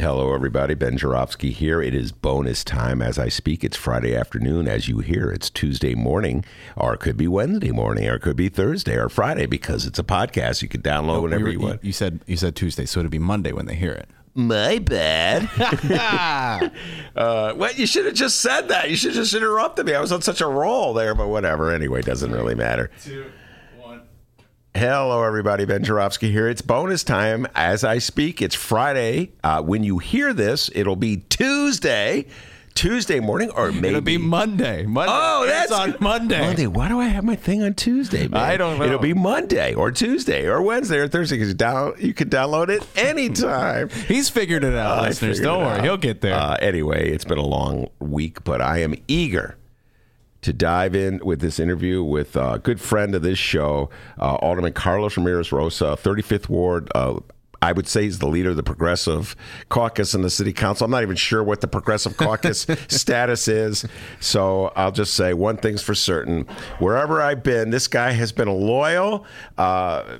Hello, everybody. Ben Joravsky here. It is bonus time as I speak. It's Friday afternoon. As you hear, it's Tuesday morning, or it could be Wednesday morning, or it could be Thursday or Friday because it's a podcast. You can download Oh, whenever we you want. You said you said Tuesday, so it'd be Monday when they hear it. My bad. uh, well, you should have just said that. You should have just interrupted me. I was on such a roll there, but whatever. Anyway, doesn't really matter. Two, one. Hello, everybody. Ben Joravsky here. It's bonus time as I speak. It's Friday. Uh, when you hear this, it'll be Tuesday, Tuesday morning, or maybe It'll be Monday. Monday. Oh, It's that's on Monday. Monday. Why do I have my thing on Tuesday? Man? I don't know. It'll be Monday or Tuesday or Wednesday or Thursday because you down you can download it anytime. He's figured it out, I listeners. Don't worry, out. he'll get there. Uh, anyway, it's been a long week, but I am eager to dive in with this interview with a good friend of this show, uh, Alderman Carlos Ramirez Rosa, 35th Ward. Uh, I would say he's the leader of the Progressive Caucus in the City Council. I'm not even sure what the Progressive Caucus status is. So I'll just say one thing's for certain. Wherever I've been, this guy has been a loyal, uh,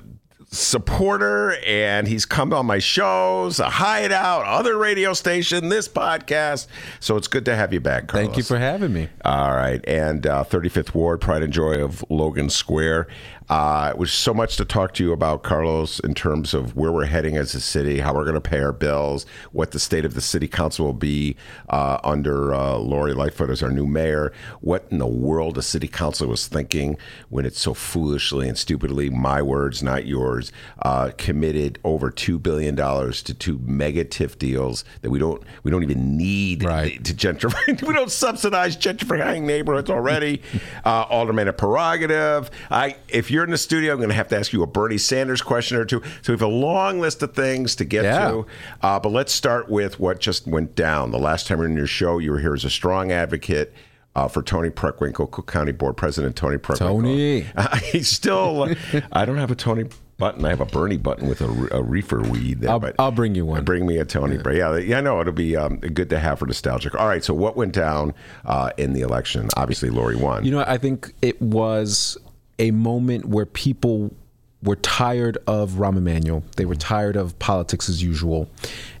supporter and he's come on my shows, a hideout, other radio station, this podcast. So it's good to have you back, Carlos. Thank you for having me. All right. And uh, 35th Ward, Pride and Joy of Logan Square. Uh, it was so much to talk to you about, Carlos, in terms of where we're heading as a city, how we're going to pay our bills, what the state of the city council will be uh, under uh, Lori Lightfoot as our new mayor, what in the world the city council was thinking when it so foolishly and stupidly, my words, not yours, uh, committed over $2 billion to two mega TIF deals that we don't, we don't even need Right. to gentrify. we don't subsidize gentrifying neighborhoods already. uh, aldermanic prerogative. I, if you're in the studio, I'm going to have to ask you a Bernie Sanders question or two. So we have a long list of things to get Yeah. to. Uh, but let's start with what just went down. The last time you were in your show, you were here as a strong advocate. Uh, for Toni Preckwinkle, Cook County Board President Toni Preckwinkle. Toni. Uh, he's still. I don't have a Toni button. I have a Bernie button with a, a reefer weed. There, I'll- but I'll bring you one. Bring me a Toni. Yeah, yeah, yeah. I know it'll be um, good to have for nostalgic. All right. So what went down uh, in the election? Obviously, Lori won. You know, I think it was a moment where people were tired of Rahm Emanuel. They were tired of politics as usual.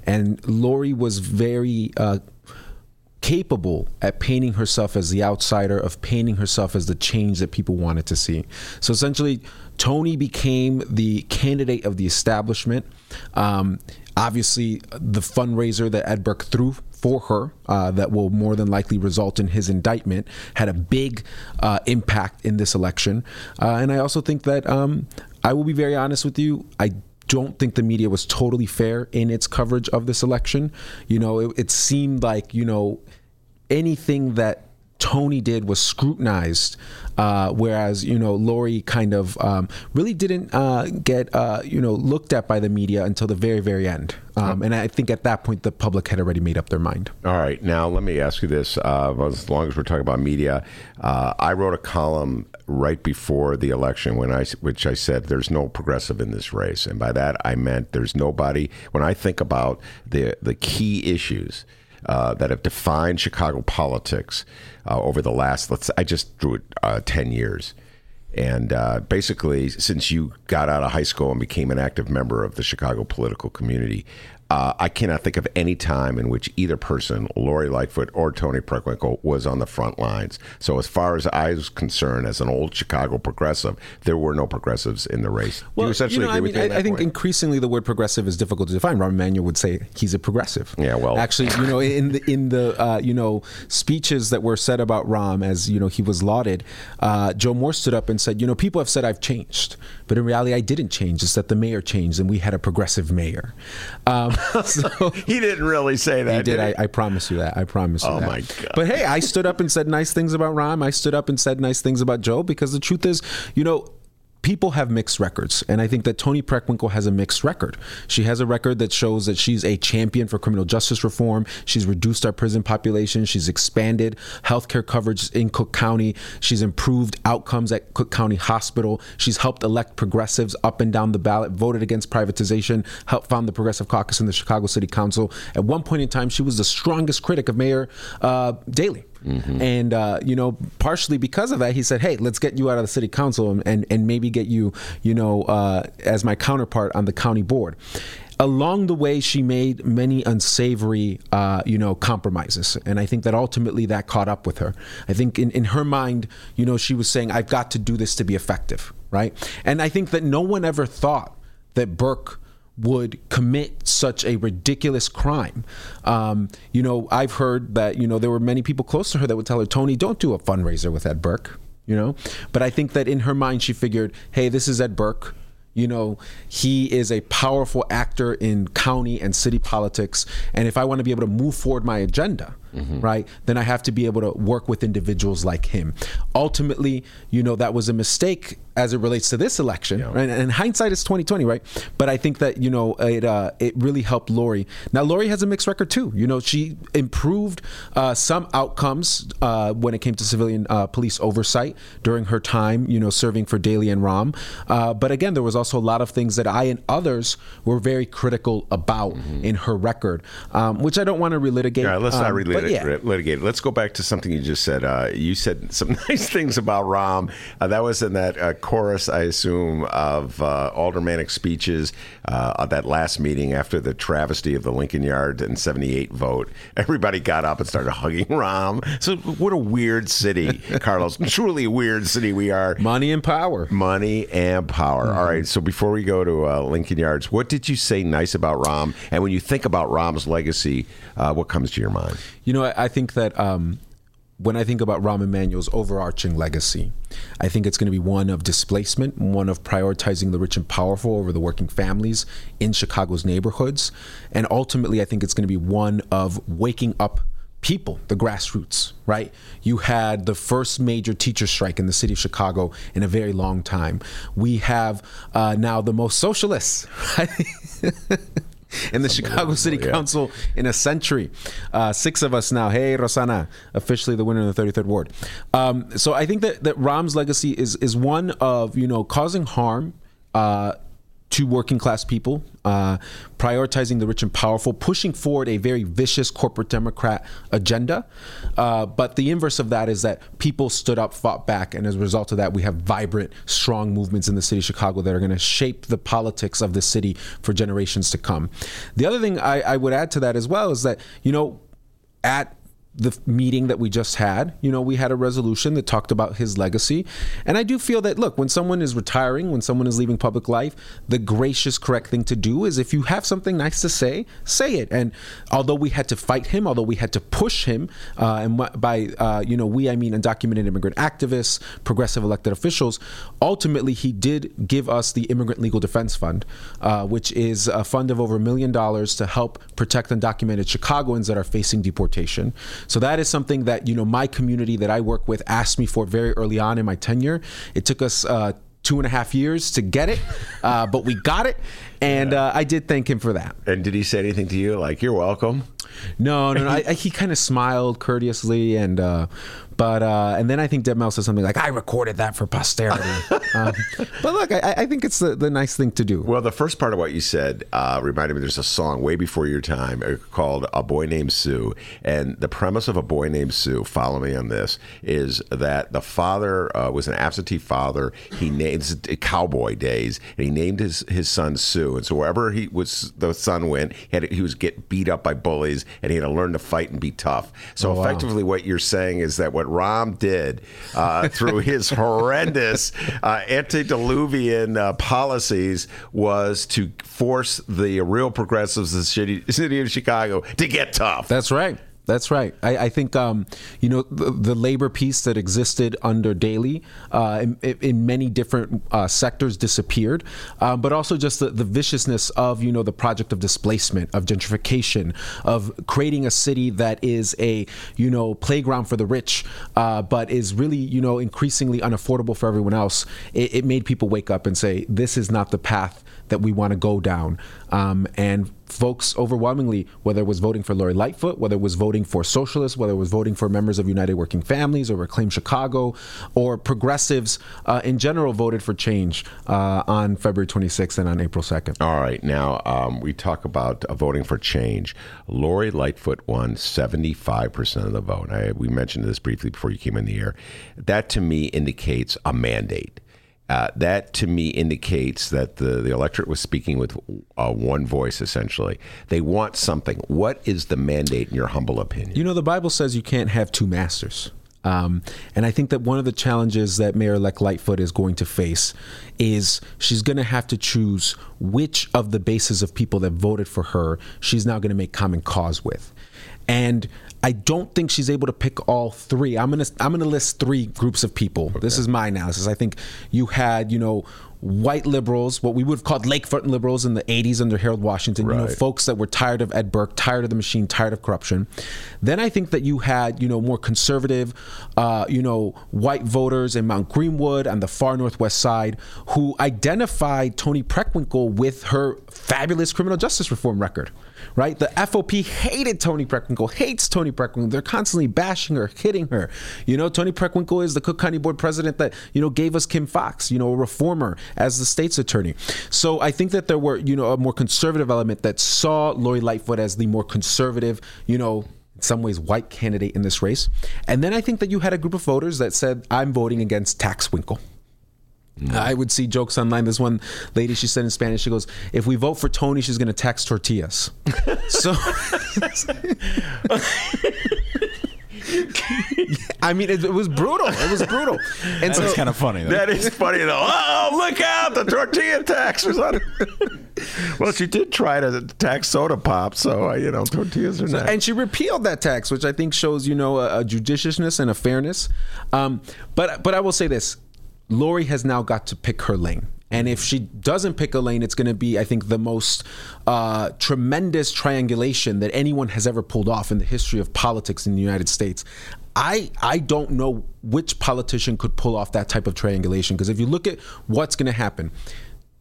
And Lori was very uh, capable at painting herself as the outsider, of painting herself as the change that people wanted to see. So essentially, Toni became the candidate of the establishment. Um, obviously, the fundraiser that Ed Burke threw for her uh, that will more than likely result in his indictment had a big uh, impact in this election. Uh, and I also think that um, I will be very honest with you. I don't think the media was totally fair in its coverage of this election. You know, it, it seemed like, you know, anything that Toni did was scrutinized, uh, whereas you know Lori kind of um, really didn't uh, get uh, you know looked at by the media until the very very end. Um, and I think at that point the public had already made up their mind. All right. Now, let me ask you this. Uh, as long as we're talking about media, uh, I wrote a column right before the election when I, which I said there's no progressive in this race. And by that, I meant there's nobody. When I think about the, the key issues uh, that have defined Chicago politics uh, over the last, let's, I just drew it uh, 10 years. And uh, basically, since you got out of high school and became an active member of the Chicago political community, uh, I cannot think of any time in which either person, Lori Lightfoot or Toni Preckwinkle, was on the front lines. So, as far as I was concerned, as an old Chicago progressive, there were no progressives in the race. Do you essentially know, agree I with me? I, I think point? increasingly the word progressive is difficult to define. Rahm Emanuel would say he's a progressive. Yeah, well- actually, you know, in the in the uh, you know speeches that were said about Rahm as you know he was lauded, uh, Joe Moore stood up and said, you know, people have said I've changed, but in reality, I didn't change. It's that the mayor changed, and we had a progressive mayor. Um, so. he didn't really say that. I did. he? I, I promise you that. I promise you Oh, that. my God. But hey, I stood up and said nice things about Rahm. I stood up and said nice things about Joe because the truth is, you know, people have mixed records, and I think that Toni Preckwinkle has a mixed record. She has a record that shows that she's a champion for criminal justice reform. She's reduced our prison population. She's expanded healthcare coverage in Cook County. She's improved outcomes at Cook County Hospital. She's helped elect progressives up and down the ballot, voted against privatization, helped found the Progressive Caucus in the Chicago City Council. At one point in time, she was the strongest critic of Mayor uh, Daley. And uh, you know, partially because of that, he said, "Hey, let's get you out of the city council and and, and maybe get you, you know, uh, as my counterpart on the county board." Along the way, she made many unsavory, uh, you know, compromises, and I think that ultimately that caught up with her. I think in, in her mind, you know, she was saying, "I've got to do this to be effective," right? And I think that no one ever thought that Burke would commit such a ridiculous crime. Um, you know, I've heard that, you know, there were many people close to her that would tell her, Toni, don't do a fundraiser with Ed Burke, you know? But I think that in her mind, she figured, hey, this is Ed Burke. You know, he is a powerful actor in county and city politics. And if I want to be able to move forward my agenda, right, then I have to be able to work with individuals like him. Ultimately, you know, that was a mistake as it relates to this election. Right? And hindsight is 2020, right? But I think that, you know, it, uh, it really helped Lori. Now, Lori has a mixed record too. You know, she improved uh, some outcomes uh, when it came to civilian uh, police oversight during her time, you know, serving for Daley and Rahm. Uh, but again, there was also a lot of things that I and others were very critical about in her record, um, which I don't want to relitigate. Right, let's not um, relitigate. but yeah. litigate it. Let's go back to something you just said. Uh, you said some nice things about Rahm. Uh, that was in that uh, chorus, I assume, of uh, aldermanic speeches uh, at that last meeting after the travesty of the Lincoln Yard and 78 vote. Everybody got up and started hugging Rahm. So, what a weird city, Carlos. Truly a weird city we are. Money and power. Money and power. All right. So before we go to uh, Lincoln Yards, what did you say nice about Rahm? And when you think about Rahm's legacy, uh, what comes to your mind? You know, I, I think that um, when I think about Rahm Emanuel's overarching legacy, I think it's going to be one of displacement, one of prioritizing the rich and powerful over the working families in Chicago's neighborhoods. And ultimately, I think it's going to be one of waking up people, the grassroots, right? You had the first major teacher strike in the city of Chicago in a very long time. We have uh, now the most socialists, right? in the Chicago City yeah. Council in a century. Uh, six of us now. Hey, Rossana, officially the winner in the 33rd ward. Um, so I think that that Rahm's legacy is is one of you know causing harm. Uh, to working class people, uh, prioritizing the rich and powerful, pushing forward a very vicious corporate Democrat agenda. Uh, but the inverse of that is that people stood up, fought back, and as a result of that, we have vibrant, strong movements in the city of Chicago that are going to shape the politics of the city for generations to come. The other thing I, I would add to that as well is that, you know, at the meeting that we just had, you know, we had a resolution that talked about his legacy. And I do feel that, look, when someone is retiring, when someone is leaving public life, the gracious, correct thing to do is if you have something nice to say, say it. And although we had to fight him, although we had to push him, uh, and by, uh, you know, we, I mean undocumented immigrant activists, progressive elected officials, ultimately he did give us the Immigrant Legal Defense Fund, uh, which is a fund of over a million dollars to help protect undocumented Chicagoans that are facing deportation. So that is something that you know my community that I work with asked me for very early on in my tenure. It took us. Uh, Two and a half years to get it, uh, but we got it, and uh, I did thank him for that. And did he say anything to you like "You're welcome"? No, no, no. I, I, he kind of smiled courteously, and uh, but uh, and then I think Deb Mell said something like, "I recorded that for posterity." um, but look, I, I think it's the, the nice thing to do. Well, the first part of what you said uh, reminded me. There's a song way before your time uh, called "A Boy Named Sue," and the premise of "A Boy Named Sue." Follow me on this: is that the father uh, was an absentee father. He named it's cowboy days, and he named his his son Sue. And so wherever he was, the son went, he, had, he was get beat up by bullies, and he had to learn to fight and be tough. So Oh, wow. effectively, what you're saying is that what Rahm did uh, through his horrendous uh, antediluvian uh, policies was to force the real progressives of the city, city of Chicago to get tough. That's right. That's right. I, I think um, you know the, the labor piece that existed under Daley uh, in, in many different uh, sectors disappeared, um, but also just the, the viciousness of you know the project of displacement, of gentrification, of creating a city that is a you know playground for the rich, uh, but is really you know increasingly unaffordable for everyone else. It, it made people wake up and say, "This is not the path." That we want to go down. Um, and folks overwhelmingly, whether it was voting for Lori Lightfoot, whether it was voting for socialists, whether it was voting for members of United Working Families or Reclaim Chicago, or progressives uh, in general, voted for change uh, on February 26th and on April 2nd. All right. Now, um, we talk about uh, voting for change. Lori Lightfoot won 75% of the vote. I, we mentioned this briefly before you came in the air. That to me indicates a mandate. Uh, that to me indicates that the, the electorate was speaking with uh, one voice, essentially. They want something. What is the mandate, in your humble opinion? You know, the Bible says you can't have two masters. Um, and I think that one of the challenges that Mayor elect Lightfoot is going to face is she's going to have to choose which of the bases of people that voted for her she's now going to make common cause with. And I don't think she's able to pick all three. I'm gonna I'm gonna list three groups of people. Okay. This is my analysis. I think you had you know white liberals, what we would have called lakefront liberals in the 80s under Harold Washington, right. you know, folks that were tired of Ed Burke, tired of the machine, tired of corruption. Then I think that you had, you know, more conservative, uh, you know, white voters in Mount Greenwood and the far northwest side who identified Toni Preckwinkle with her fabulous criminal justice reform record right? The FOP hated Toni Preckwinkle, hates Toni Preckwinkle. They're constantly bashing her, hitting her. You know, Toni Preckwinkle is the Cook County Board president that, you know, gave us Kim Foxx, you know, a reformer as the state's attorney. So I think that there were, you know, a more conservative element that saw Lori Lightfoot as the more conservative, you know, in some ways white candidate in this race. And then I think that you had a group of voters that said, I'm voting against Tax Winkle. Mm. I would see jokes online. This one lady, she said in Spanish, she goes, "If we vote for Toni, she's going to tax tortillas." so, I mean, it, it, was brutal. It was brutal. And so, kind of funny. Though. That is funny though. Oh, look out! The tortilla tax was on. well, she did try to tax soda pop, so uh, you know tortillas are so, And she repealed that tax, which I think shows you know a, a judiciousness and a fairness. Um, but but I will say this: Lori has now got to pick her lane. And if she doesn't pick a lane, it's going to be, I think, the most uh, tremendous triangulation that anyone has ever pulled off in the history of politics in the United States. I I don't know which politician could pull off that type of triangulation because if you look at what's going to happen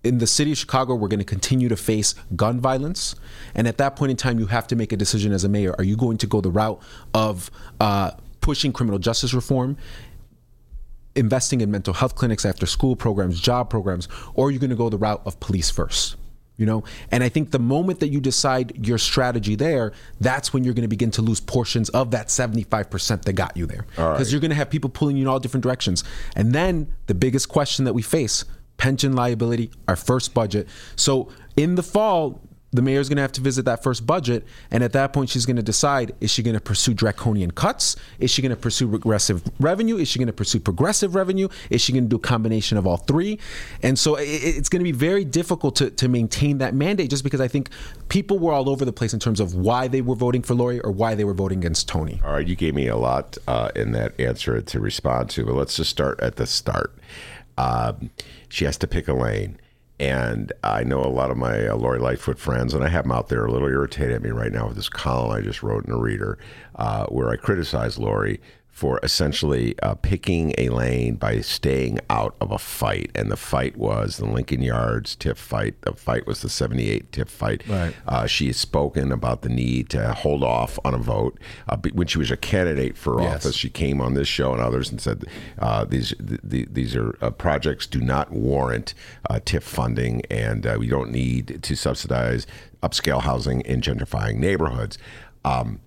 in the city of Chicago, we're going to continue to face gun violence, and at that point in time, you have to make a decision as a mayor: Are you going to go the route of uh, pushing criminal justice reform? Investing in mental health clinics, after school programs, job programs, or are you going to go the route of police first? You know, and I think the moment that you decide your strategy there, that's when you're going to begin to lose portions of that 75% that got you there. Because right. you're going to have people pulling you in all different directions. And then the biggest question that we face pension liability, our first budget. So in the fall, the mayor's going to have to visit that first budget. And at that point, she's going to decide is she going to pursue draconian cuts? Is she going to pursue regressive revenue? Is she going to pursue progressive revenue? Is she going to do a combination of all three? And so it's going to be very difficult to, to maintain that mandate just because I think people were all over the place in terms of why they were voting for Lori or why they were voting against tony All right, you gave me a lot uh, in that answer to respond to, but let's just start at the start. Um, she has to pick a lane and I know a lot of my uh, Lori Lightfoot friends, and I have them out there a little irritated at me right now with this column I just wrote in a reader uh, where I criticize Lori for essentially uh, picking a lane by staying out of a fight. And the fight was the Lincoln Yards TIF fight. The fight was the 78 TIF fight. Right. Uh, she has spoken about the need to hold off on a vote. Uh, when she was a candidate for yes. office, she came on this show and others and said uh, these the, these are uh, projects do not warrant uh, TIF funding, and we don't need to subsidize upscale housing in gentrifying neighborhoods. Um,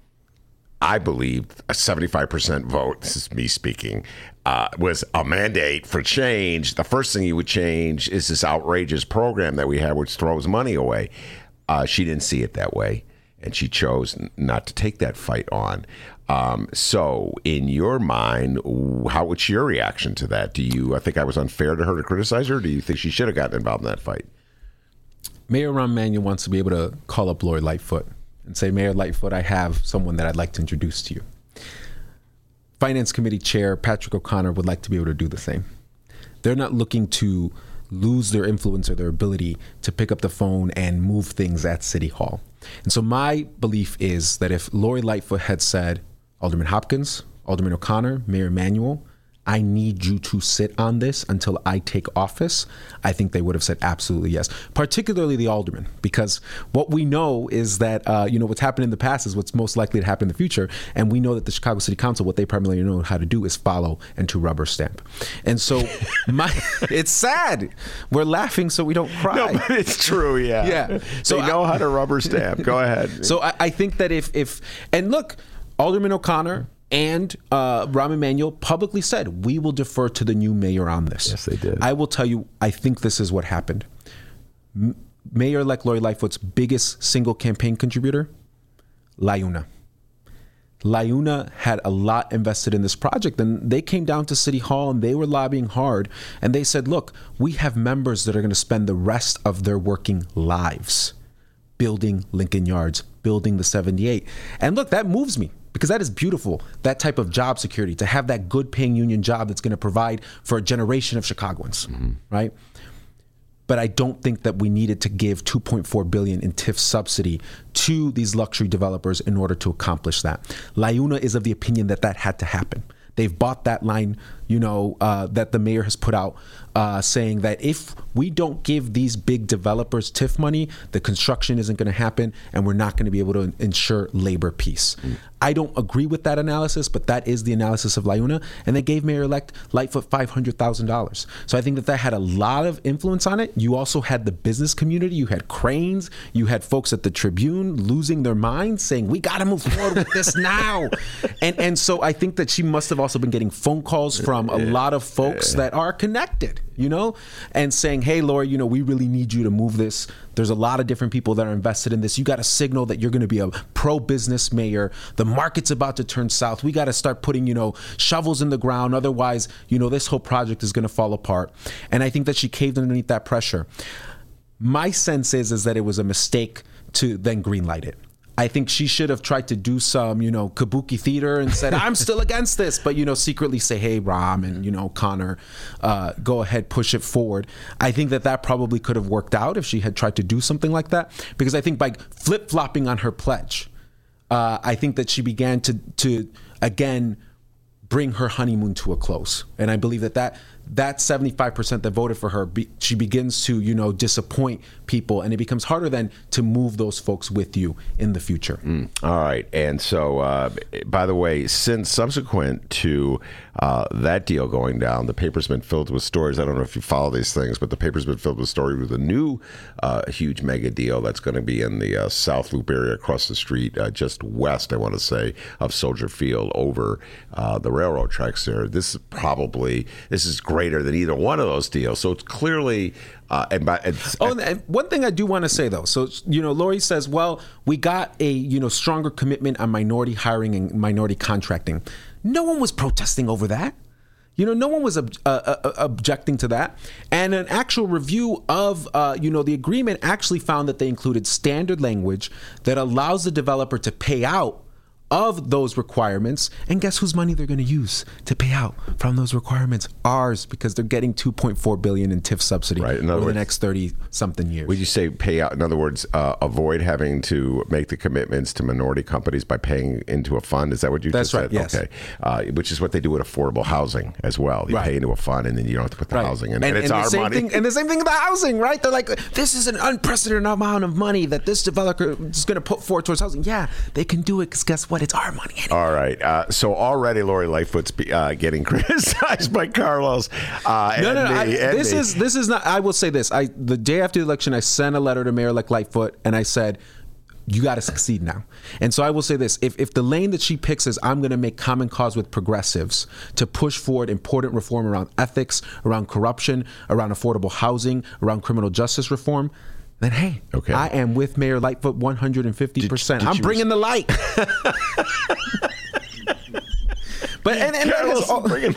I believe a 75% vote, this is me speaking, uh, was a mandate for change. The first thing you would change is this outrageous program that we have, which throws money away. Uh, she didn't see it that way, and she chose not to take that fight on. Um, so, in your mind, how was your reaction to that? Do you I think I was unfair to her to criticize her? do you think she should have gotten involved in that fight? Mayor Rahm Emanuel wants to be able to call up Lori Lightfoot and say, Mayor Lightfoot, I have someone that I'd like to introduce to you. Finance Committee Chair Patrick O'Connor would like to be able to do the same. They're not looking to lose their influence or their ability to pick up the phone and move things at City Hall. And so my belief is that if Lori Lightfoot had said, Alderman Hopkins, Alderman O'Connor, Mayor Emanuel, I need you to sit on this until I take office, I think they would have said absolutely yes. Particularly the aldermen, because what we know is that uh, you know what's happened in the past is what's most likely to happen in the future, and we know that the Chicago City Council, what they primarily know how to do is follow and to rubber stamp. And so, my it's sad. We're laughing so we don't cry. No, but it's true. Yeah. Yeah. So So they know I- how to rubber stamp. Go ahead. So I, I think that if if and look, Alderman O'Connor and uh, Rahm Emanuel publicly said we will defer to the new mayor on this. Yes, they did. I will tell you, I think this is what happened. M- Mayor-elect Lori Lightfoot's biggest single campaign contributor, LiUNA. LiUNA had a lot invested in this project, and they came down to City Hall and they were lobbying hard. And they said, Look, we have members that are going to spend the rest of their working lives building Lincoln Yards, building the 78. And look, that moves me because that is beautiful. That type of job security, to have that good paying union job that's going to provide for a generation of Chicagoans, mm-hmm. right? but I don't think that we needed to give 2.4 billion in TIF subsidy to these luxury developers in order to accomplish that. LiUNA is of the opinion that that had to happen. They've bought that line, you know, uh, that the mayor has put out, uh, saying that if we don't give these big developers TIF money, the construction isn't going to happen, and we're not going to be able to ensure labor peace. I don't agree with that analysis, but that is the analysis of LiUNA, and they gave Lightfoot five hundred thousand dollars. So I think that that had a lot of influence on it. You also had the business community, you had cranes, you had folks at the Tribune losing their minds, saying we got to move forward with this now, and and so I think that she must have also been getting phone calls from a lot of folks that are connected, you know, and saying, hey, Lori, you know, we really need you to move this. There's a lot of different people that are invested in this. You got to signal that you're going to be a pro business mayor. The market's about to turn south. We got to start putting, you know, shovels in the ground. Otherwise, you know, this whole project is going to fall apart. And I think that she caved underneath that pressure. My sense is is that it was a mistake to then greenlight it. I think she should have tried to do some, you know, kabuki theater and said, "I'm still against this," but you know, secretly say, "Hey, Rahm and you know, Connor, uh, go ahead, push it forward." I think that that probably could have worked out if she had tried to do something like that, because I think by flip flopping on her pledge, uh, I think that she began to to again bring her honeymoon to a close, and I believe that that that 75% that voted for her, be, she begins to you know disappoint people, and it becomes harder then to move those folks with you in the future. All right. And so, uh, by the way, since subsequent to uh, that deal going down, the paper's been filled with stories. I don't know if you follow these things, but the paper's been filled with stories with a new uh, huge mega deal that's going to be in the uh, South Loop area across the street, uh, just west, I want to say, of Soldier Field over uh, the railroad tracks there. This is probably, this is greater than either one of those deals. So it's clearly, uh, and by, it's, Oh, and- one thing I do want to say though, so you know, Lori says, "Well, we got a you know stronger commitment on minority hiring and minority contracting." No one was protesting over that. You know, no one was ob- uh, uh, objecting to that. And an actual review of, uh, you know, the agreement actually found that they included standard language that allows the developer to pay out of those requirements. And guess whose money they're going to use to pay out from those requirements? Ours, because they're getting 2.4 billion in TIF subsidy Right, in over words- the next 30 something years. Would you say pay out? In other words, uh, avoid having to make the commitments to minority companies by paying into a fund. Is that what you That's just right, said? yes. Okay, uh, which is what they do with affordable housing as well. You Right. pay into a fund, and then you don't have to put the Right. housing in, and, it's the our money. Thing, and the same thing with the housing, right? They're like, this is an unprecedented amount of money that this developer is going to put forward towards housing. Yeah, they can do it because guess what? It's our money. Anyway. All right. Uh, so already Lori Lightfoot's be- uh, getting criticized by Carlos. Uh, No, and no, no. I, me- and this me. is this is not. I will say this. I the day after the election, I sent a letter to Mayor-elect Lightfoot, and I said, "You got to succeed now." And so I will say this: if if the lane that she picks is, I'm going to make common cause with progressives to push forward important reform around ethics, around corruption, around affordable housing, around criminal justice reform. Then hey, Okay. I am with Mayor Lightfoot 150. percent did I'm bringing the light. but and, and that is all- bringing-.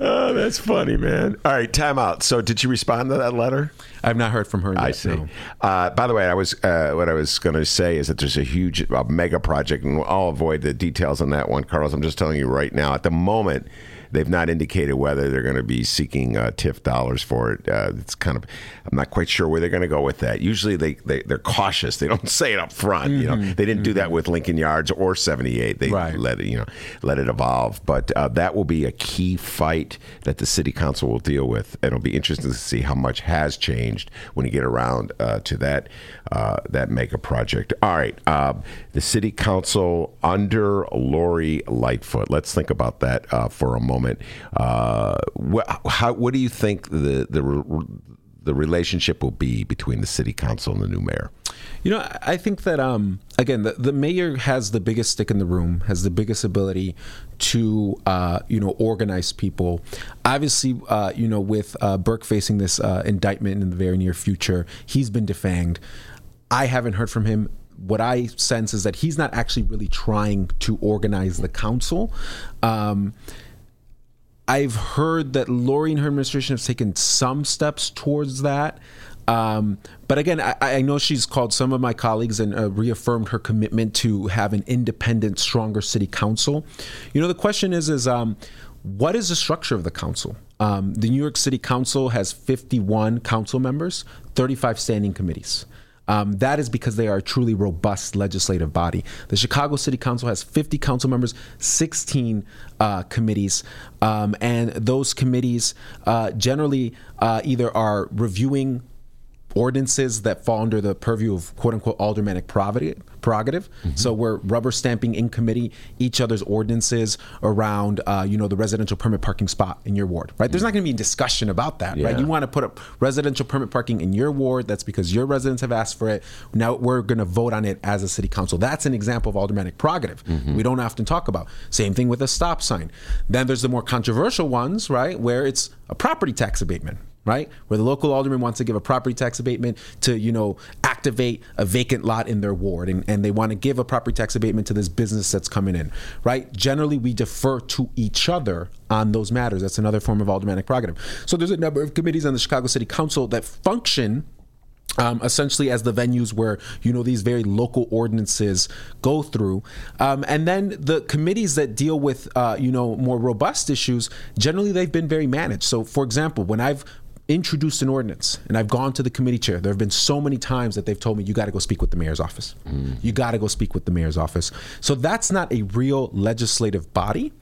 Oh, that's funny, man. All right, time out. So, did you respond to that letter? I've not heard from her yet. I see. no. Uh, by the way, I was uh, what I was going to say is that there's a huge uh, mega project, and I'll avoid the details on that one, Carlos. I'm just telling you right now. At the moment, they've not indicated whether they're going to be seeking uh, TIF dollars for it. Uh, it's kind of I'm not quite sure where they're going to go with that. Usually, they, they they're cautious. They don't say it up front. You know, they didn't do that with Lincoln Yards or 78. They Right. let it you know let it evolve. But uh, that will be a key fight that the city council will deal with. And it'll be interesting to see how much has changed when you get around uh, to that uh, that mega project. All right, uh, the city council under Lori Lightfoot. Let's think about that uh, for a moment. Uh, what, how, what do you think the the re- the relationship will be between the city council and the new mayor? You know, I- I think that um, again, the, the mayor has the biggest stick in the room, has the biggest ability to uh, you know organize people. Obviously, uh, you know, with uh, Burke facing this uh, indictment in the very near future, he's been defanged. I haven't heard from him. What I sense is that he's not actually really trying to organize the council. Um, I've heard that Lori and her administration have taken some steps towards that. Um, but again, I, I know she's called some of my colleagues and uh, reaffirmed her commitment to have an independent, stronger city council. You know, the question is, is um, what is the structure of the council? Um, the New York City Council has 51 council members, 35 standing committees. Um, that is because they are a truly robust legislative body. The Chicago City Council has 50 council members, 16 uh, committees, um, and those committees uh, generally uh, either are reviewing ordinances that fall under the purview of quote unquote aldermanic prerogative. prerogative. So we're rubber stamping in committee each other's ordinances around, uh, you know, the residential permit parking spot in your ward, right? There's not going to be discussion about that, right? You want to put up residential permit parking in your ward. That's because your residents have asked for it. Now we're going to vote on it as a city council. That's an example of aldermanic prerogative. We don't often talk about. Same thing with a stop sign. Then there's the more controversial ones, right, where it's a property tax abatement right? Where the local alderman wants to give a property tax abatement to, you know, activate a vacant lot in their ward and, and they want to give a property tax abatement to this business that's coming in, right? Generally, we defer to each other on those matters. That's another form of aldermanic prerogative. So there's a number of committees on the Chicago City Council that function um, essentially as the venues where you know these very local ordinances go through, um, and then the committees that deal with uh, you know more robust issues generally they've been very managed. So, for example, when I've introduced an ordinance and I've gone to the committee chair, there have been so many times that they've told me you got to go speak with the mayor's office. You got to go speak with the mayor's office. So that's not a real legislative body.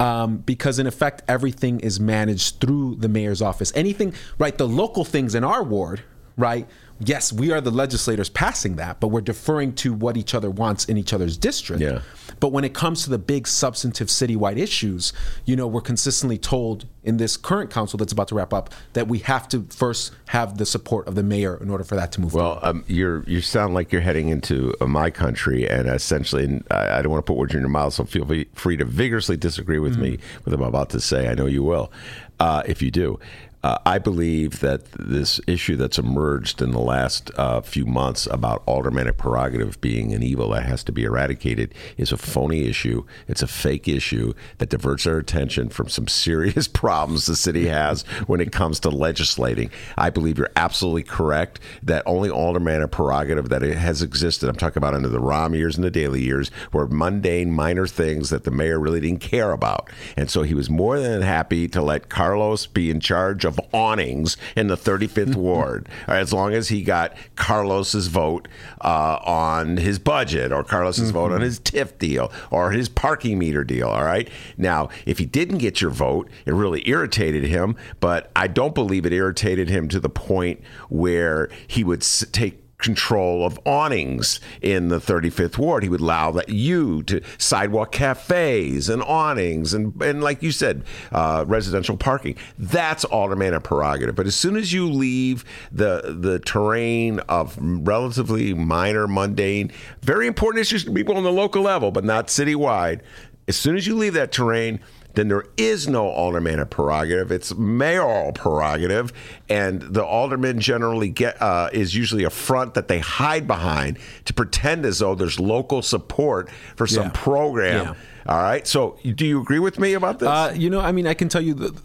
Um, because in effect, everything is managed through the mayor's office. Anything, right? The local things in our ward, right? Yes, we are the legislators passing that, but we're deferring to what each other wants in each other's district. Yeah. But when it comes to the big substantive citywide issues, you know, we're consistently told in this current council that's about to wrap up that we have to first have the support of the mayor in order for that to move forward. Well, um, you're you sound like you're heading into uh, my country, and essentially, and I, I don't want to put words in your mouth, so feel free to vigorously disagree with me with what I'm about to say. I know you will, uh, if you do. Uh, I believe that this issue that's emerged in the last uh, few months about aldermanic prerogative being an evil that has to be eradicated is a phony issue. It's a fake issue that diverts our attention from some serious problems the city has when it comes to legislating. I believe you're absolutely correct that only aldermanic prerogative that has existed. I'm talking about under the Rahm years and the Daley years were mundane, minor things that the mayor really didn't care about, and so he was more than happy to let Carlos be in charge of awnings in the 35th ward, as long as he got Carlos's vote uh, on his budget or Carlos's vote on his TIF deal or his parking meter deal. All right. Now, if he didn't get your vote, it really irritated him, but I don't believe it irritated him to the point where he would s- take control of awnings in the 35th ward. He would allow that you to sidewalk cafes and awnings and, and like you said, uh, residential parking. That's aldermanic prerogative. But as soon as you leave the the terrain of relatively minor, mundane, very important issues to people on the local level, but not citywide, as soon as you leave that terrain, then there is no aldermanic prerogative. It's mayoral prerogative, and the alderman generally get uh, is usually a front that they hide behind to pretend as though there's local support for some Yeah. program. Yeah. All right. So, do you agree with me about this? Uh, you know, I mean, I can tell you, the,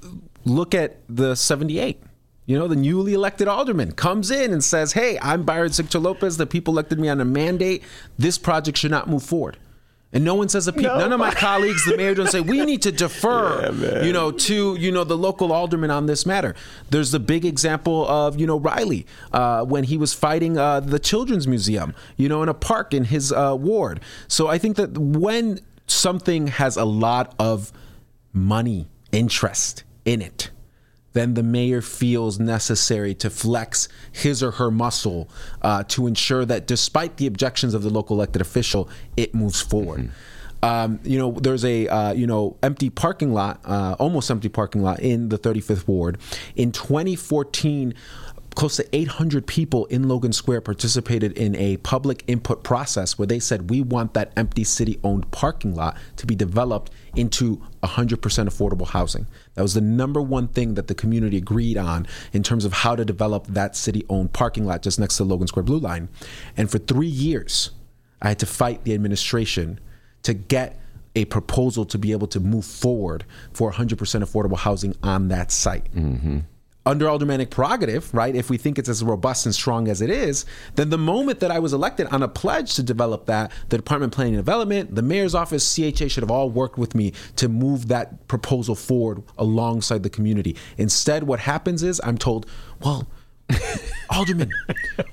look at the 78. You know, the newly elected alderman comes in and says, Hey, I'm Byron Sigcho Lopez. The people elected me on a mandate. This project should not move forward. And no one says a peep. None of my colleagues, the mayor, don't say we need to defer, you know, to you know the local alderman on this matter. There's the big example of you know Reilly uh, when he was fighting uh, the Children's Museum, you know, in a park in his uh, ward. So I think that when something has a lot of money interest in it, then the mayor feels necessary to flex his or her muscle uh, to ensure that despite the objections of the local elected official, it moves forward. Um, you know, there's a uh, you know empty parking lot, uh, almost empty parking lot in the 35th ward. In 2014, close to 800 people in Logan Square participated in a public input process where they said we want that empty city-owned parking lot to be developed into 100% affordable housing. That was the number one thing that the community agreed on in terms of how to develop that city-owned parking lot just next to Logan Square Blue Line. And for 3 years, I had to fight the administration to get a proposal to be able to move forward for 100% affordable housing on that site. Mm-hmm. Under aldermanic prerogative, right? If we think it's as robust and strong as it is, then the moment that I was elected on a pledge to develop that, the Department of Planning and Development, the mayor's office, CHA should have all worked with me to move that proposal forward alongside the community. Instead, what happens is I'm told, well, Alderman,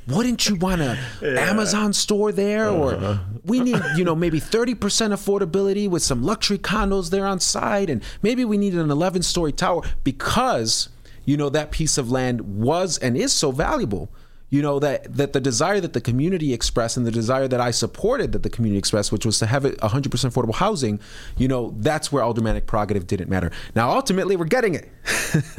wouldn't you want a Amazon store there, or uh-huh. we need, you know, maybe thirty percent affordability with some luxury condos there on site, and maybe we need an eleven-story tower because you know that piece of land was and is so valuable. You know that that the desire that the community expressed and the desire that I supported that the community expressed, which was to have it 100% affordable housing, you know that's where aldermanic prerogative didn't matter. Now ultimately we're getting it.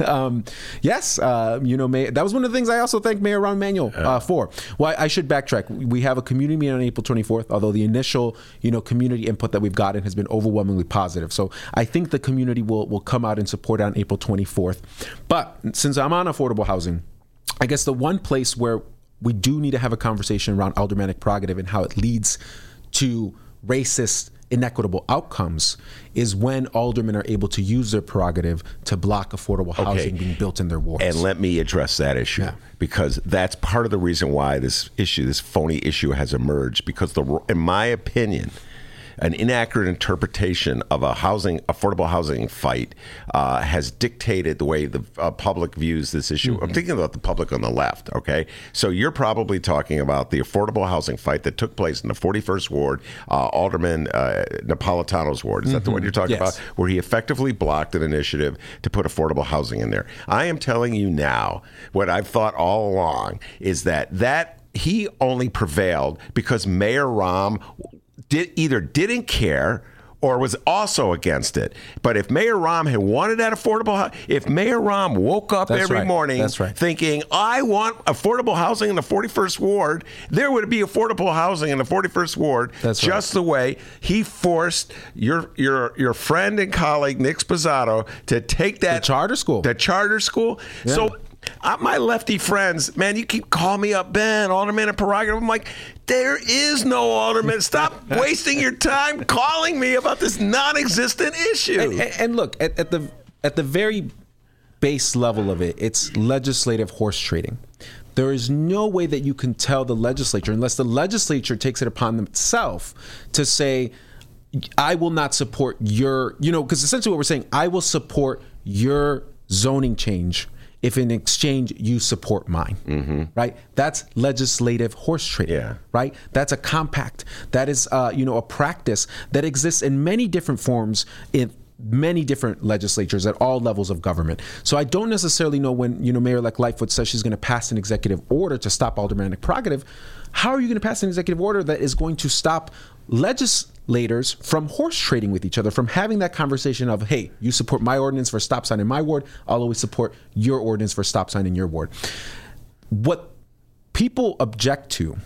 um, yes, uh, you know May, that was one of the things I also thank Mayor Rahm Emanuel uh, for. Well, I, I should backtrack. We have a community meeting on April 24th. Although the initial you know community input that we've gotten has been overwhelmingly positive, so I think the community will will come out and support it on April 24th. But since I'm on affordable housing. I guess the one place where we do need to have a conversation around aldermanic prerogative and how it leads to racist, inequitable outcomes is when aldermen are able to use their prerogative to block affordable housing being built in their wards. And let me address that issue Yeah. because that's part of the reason why this issue, this phony issue, has emerged. Because the, in my opinion, an inaccurate interpretation of a housing, affordable housing fight, uh, has dictated the way the uh, public views this issue. I'm thinking about the public on the left. Okay, so you're probably talking about the affordable housing fight that took place in the 41st ward, uh, Alderman uh, Napolitano's ward. Is that the one you're talking Yes. about? where he effectively blocked an initiative to put affordable housing in there. I am telling you now what I've thought all along is that that he only prevailed because Mayor Rahm did either didn't care or was also against it. But if Mayor Rahm had wanted that affordable, if Mayor Rahm woke up That's every right. morning That's right. thinking, I want affordable housing in the 41st ward, there would be affordable housing in the 41st ward That's right. just the way he forced your your your friend and colleague Nick Sposato to take that The charter school. the charter school. So uh, my lefty friends, man, you keep calling me up, Ben, aldermanic prerogative. I'm like, there is no alderman. Stop wasting your time calling me about this non-existent issue. and, and- and look at, at the at the very base level of it, it's legislative horse trading. There is no way that you can tell the legislature unless the legislature takes it upon themselves to say, "I will not support your," you know, because essentially what we're saying, I will support your zoning change if in exchange you support mine. Right? That's legislative horse trading Yeah. right? That's a compact. That is, uh, you know, a practice that exists in many different forms in many different legislatures at all levels of government. So I don't necessarily know when, you know, Mayor-elect Lightfoot says she's going to pass an executive order to stop aldermanic prerogative. How are you going to pass an executive order that is going to stop legislators from horse trading with each other, from having that conversation of, hey, you support my ordinance for stop sign in my ward, I'll always support your ordinance for stop sign in your ward. What people object to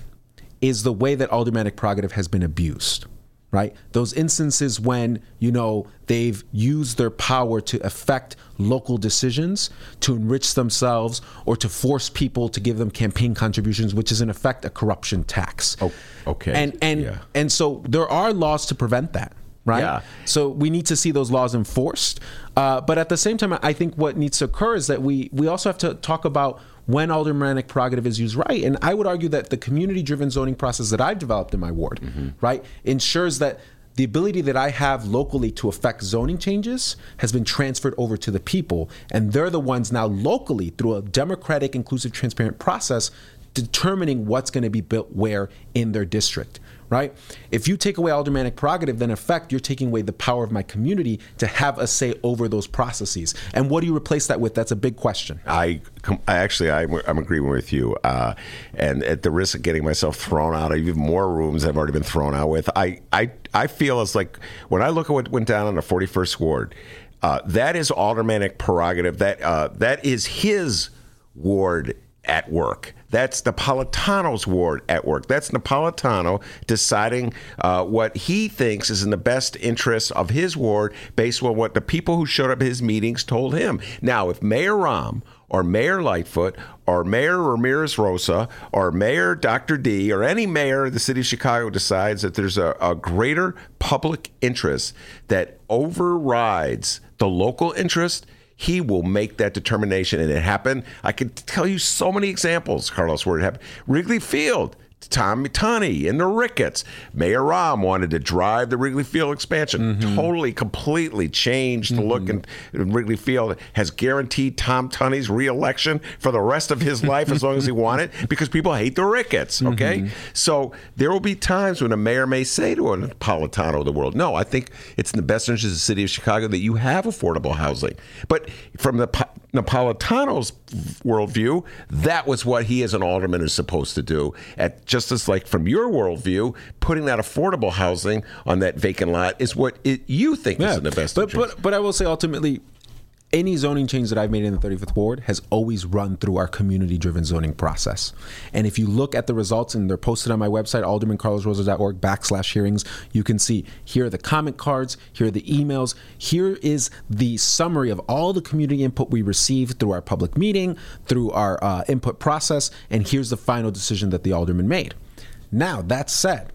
is the way that aldermanic prerogative has been abused. Right? Those instances when, you know, they've used their power to affect local decisions to enrich themselves or to force people to give them campaign contributions, which is in effect a corruption tax. Oh, okay. And and Yeah. and so there are laws to prevent that. Right. Yeah. So we need to see those laws enforced. Uh, but at the same time, I think what needs to occur is that we we also have to talk about when aldermanic prerogative is used right. And I would argue that the community driven zoning process that I've developed in my ward, mm-hmm. right, ensures that the ability that I have locally to affect zoning changes has been transferred over to the people. And they're the ones now locally, through a democratic, inclusive, transparent process, determining what's going to be built where in their district right? If you take away aldermanic prerogative, then in effect, you're taking away the power of my community to have a say over those processes. And what do you replace that with? That's a big question. I, I actually I'm, I'm agreeing with you, uh, and at the risk of getting myself thrown out of even more rooms I've already been thrown out with, I I, I feel it's like when I look at what went down on the 41st ward, uh, that is aldermanic prerogative. That uh, that is his ward at work. That's Napolitano's ward at work. That's Napolitano deciding uh, what he thinks is in the best interest of his ward based on what the people who showed up at his meetings told him. Now, if Mayor Rahm or Mayor Lightfoot or Mayor Ramirez Rosa or Mayor Dr. D or any mayor of the city of Chicago decides that there's a, a greater public interest that overrides the local interest, he will make that determination. And it happened. I could tell you so many examples, Carlos, where it happened. Wrigley Field. Tommy Tunney and the Ricketts. Mayor Rahm wanted to drive the Wrigley Field expansion. Mm-hmm. Totally, completely changed the mm-hmm. look in, in Wrigley Field. Has guaranteed Tom Tunney's reelection for the rest of his life as long as he wanted because people hate the Ricketts. Mm-hmm. Okay, so there will be times when a mayor may say to a Napolitano of the world, "No, I think it's in the best interest of the city of Chicago that you have affordable housing." But from the Po- Napolitano's worldview, that was what he as an alderman is supposed to do. At just as like from your worldview, putting that affordable housing on that vacant lot is what it, you think is in the best but, interest. but but I will say ultimately, any zoning change that I've made in the 35th ward has always run through our community-driven zoning process. And if you look at the results, and they're posted on my website, aldermancarlosrosa.org backslash hearings, you can see here are the comment cards, here are the emails, here is the summary of all the community input we received through our public meeting, through our uh, input process, and here's the final decision that the alderman made. Now, that said,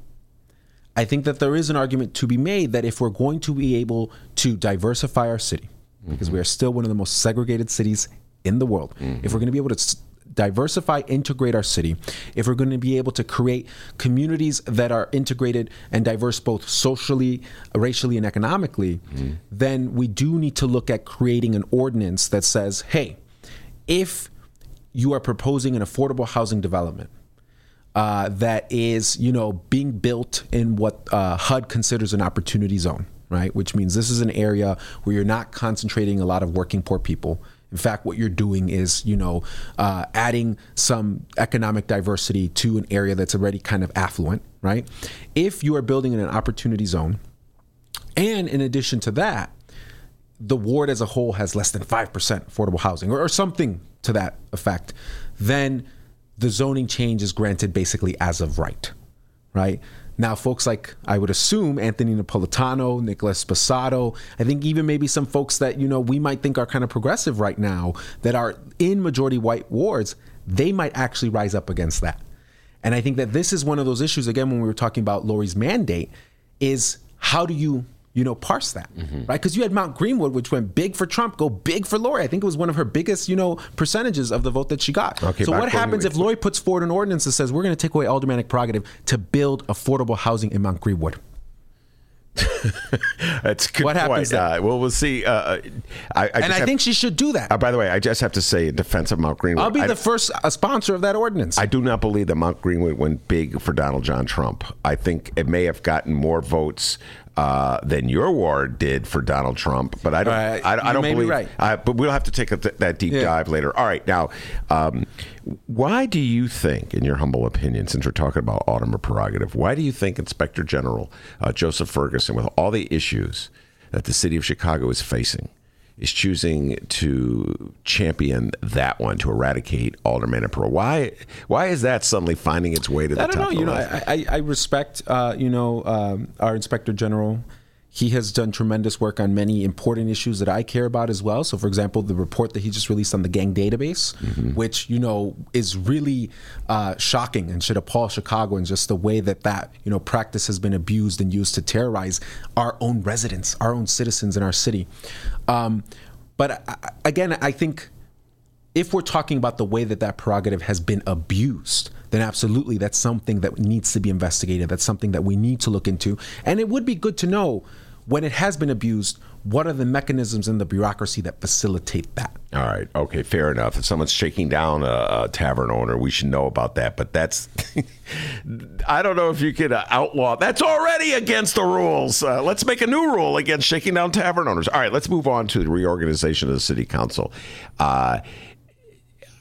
I think that there is an argument to be made that if we're going to be able to diversify our city, because we are still one of the most segregated cities in the world, if we're going to be able to diversify, integrate our city, if we're going to be able to create communities that are integrated and diverse both socially, racially, and economically, then we do need to look at creating an ordinance that says, hey, if you are proposing an affordable housing development, uh, that is, you know, being built in what uh, HUD considers an opportunity zone, right? Which means this is an area where you're not concentrating a lot of working poor people. In fact, what you're doing is, you know, uh, adding some economic diversity to an area that's already kind of affluent, right? If you are building in an opportunity zone, and in addition to that, the ward as a whole has less than 5% affordable housing or, or something to that effect, then the zoning change is granted basically as of right, right? Now, folks like I would assume Anthony Napolitano, Nicholas Sposato, I think even maybe some folks that you know we might think are kind of progressive right now that are in majority white wards, they might actually rise up against that. And I think that this is one of those issues again when we were talking about Lori's mandate is how do you you know parse that right because you had Mount Greenwood which went big for Trump go big for Lori I think it was one of her biggest you know percentages of the vote that she got Okay, so what happens if Lori puts forward an ordinance that says we're going to take away aldermanic prerogative to build affordable housing in Mount Greenwood That's a good What happens point. then? Uh, well, we'll see. Uh, I, I and I have- think she should do that Uh, by the way, I just have to say in defense of Mount Greenwood. I'll be I, the first uh, sponsor of that ordinance I do not believe that Mount Greenwood went big for Donald John Trump. I think it may have gotten more votes uh, than your war did for Donald Trump, but I don't. Uh, I, I don't may be believe. right. I, but we'll have to take a, that deep Yeah. dive later. All right, now, um, why do you think, in your humble opinion, since we're talking about alderman prerogative, why do you think Inspector General uh, Joseph Ferguson, with all the issues that the city of Chicago is facing, is choosing to champion that one to eradicate Alderman and Parole. Why? Why is that suddenly finding its way to the I don't top know. of the You know? I, I, I respect, uh, you know, um, our inspector general. He has done tremendous work on many important issues that I care about as well. So, for example, the report that he just released on the gang database, which you know is really uh, shocking and should appall Chicagoans, just the way that that you know practice has been abused and used to terrorize our own residents, our own citizens in our city. Um, but I, again, I think if we're talking about the way that that prerogative has been abused, then absolutely that's something that needs to be investigated. That's something that we need to look into. And it would be good to know when it has been abused, what are the mechanisms in the bureaucracy that facilitate that? All right. Okay. Fair enough. If someone's shaking down a, a tavern owner, we should know about that. But that's, I don't know if you could uh, outlaw. That's already against the rules. Uh, let's make a new rule against shaking down tavern owners. All right. Let's move on to the reorganization of the city council. Uh,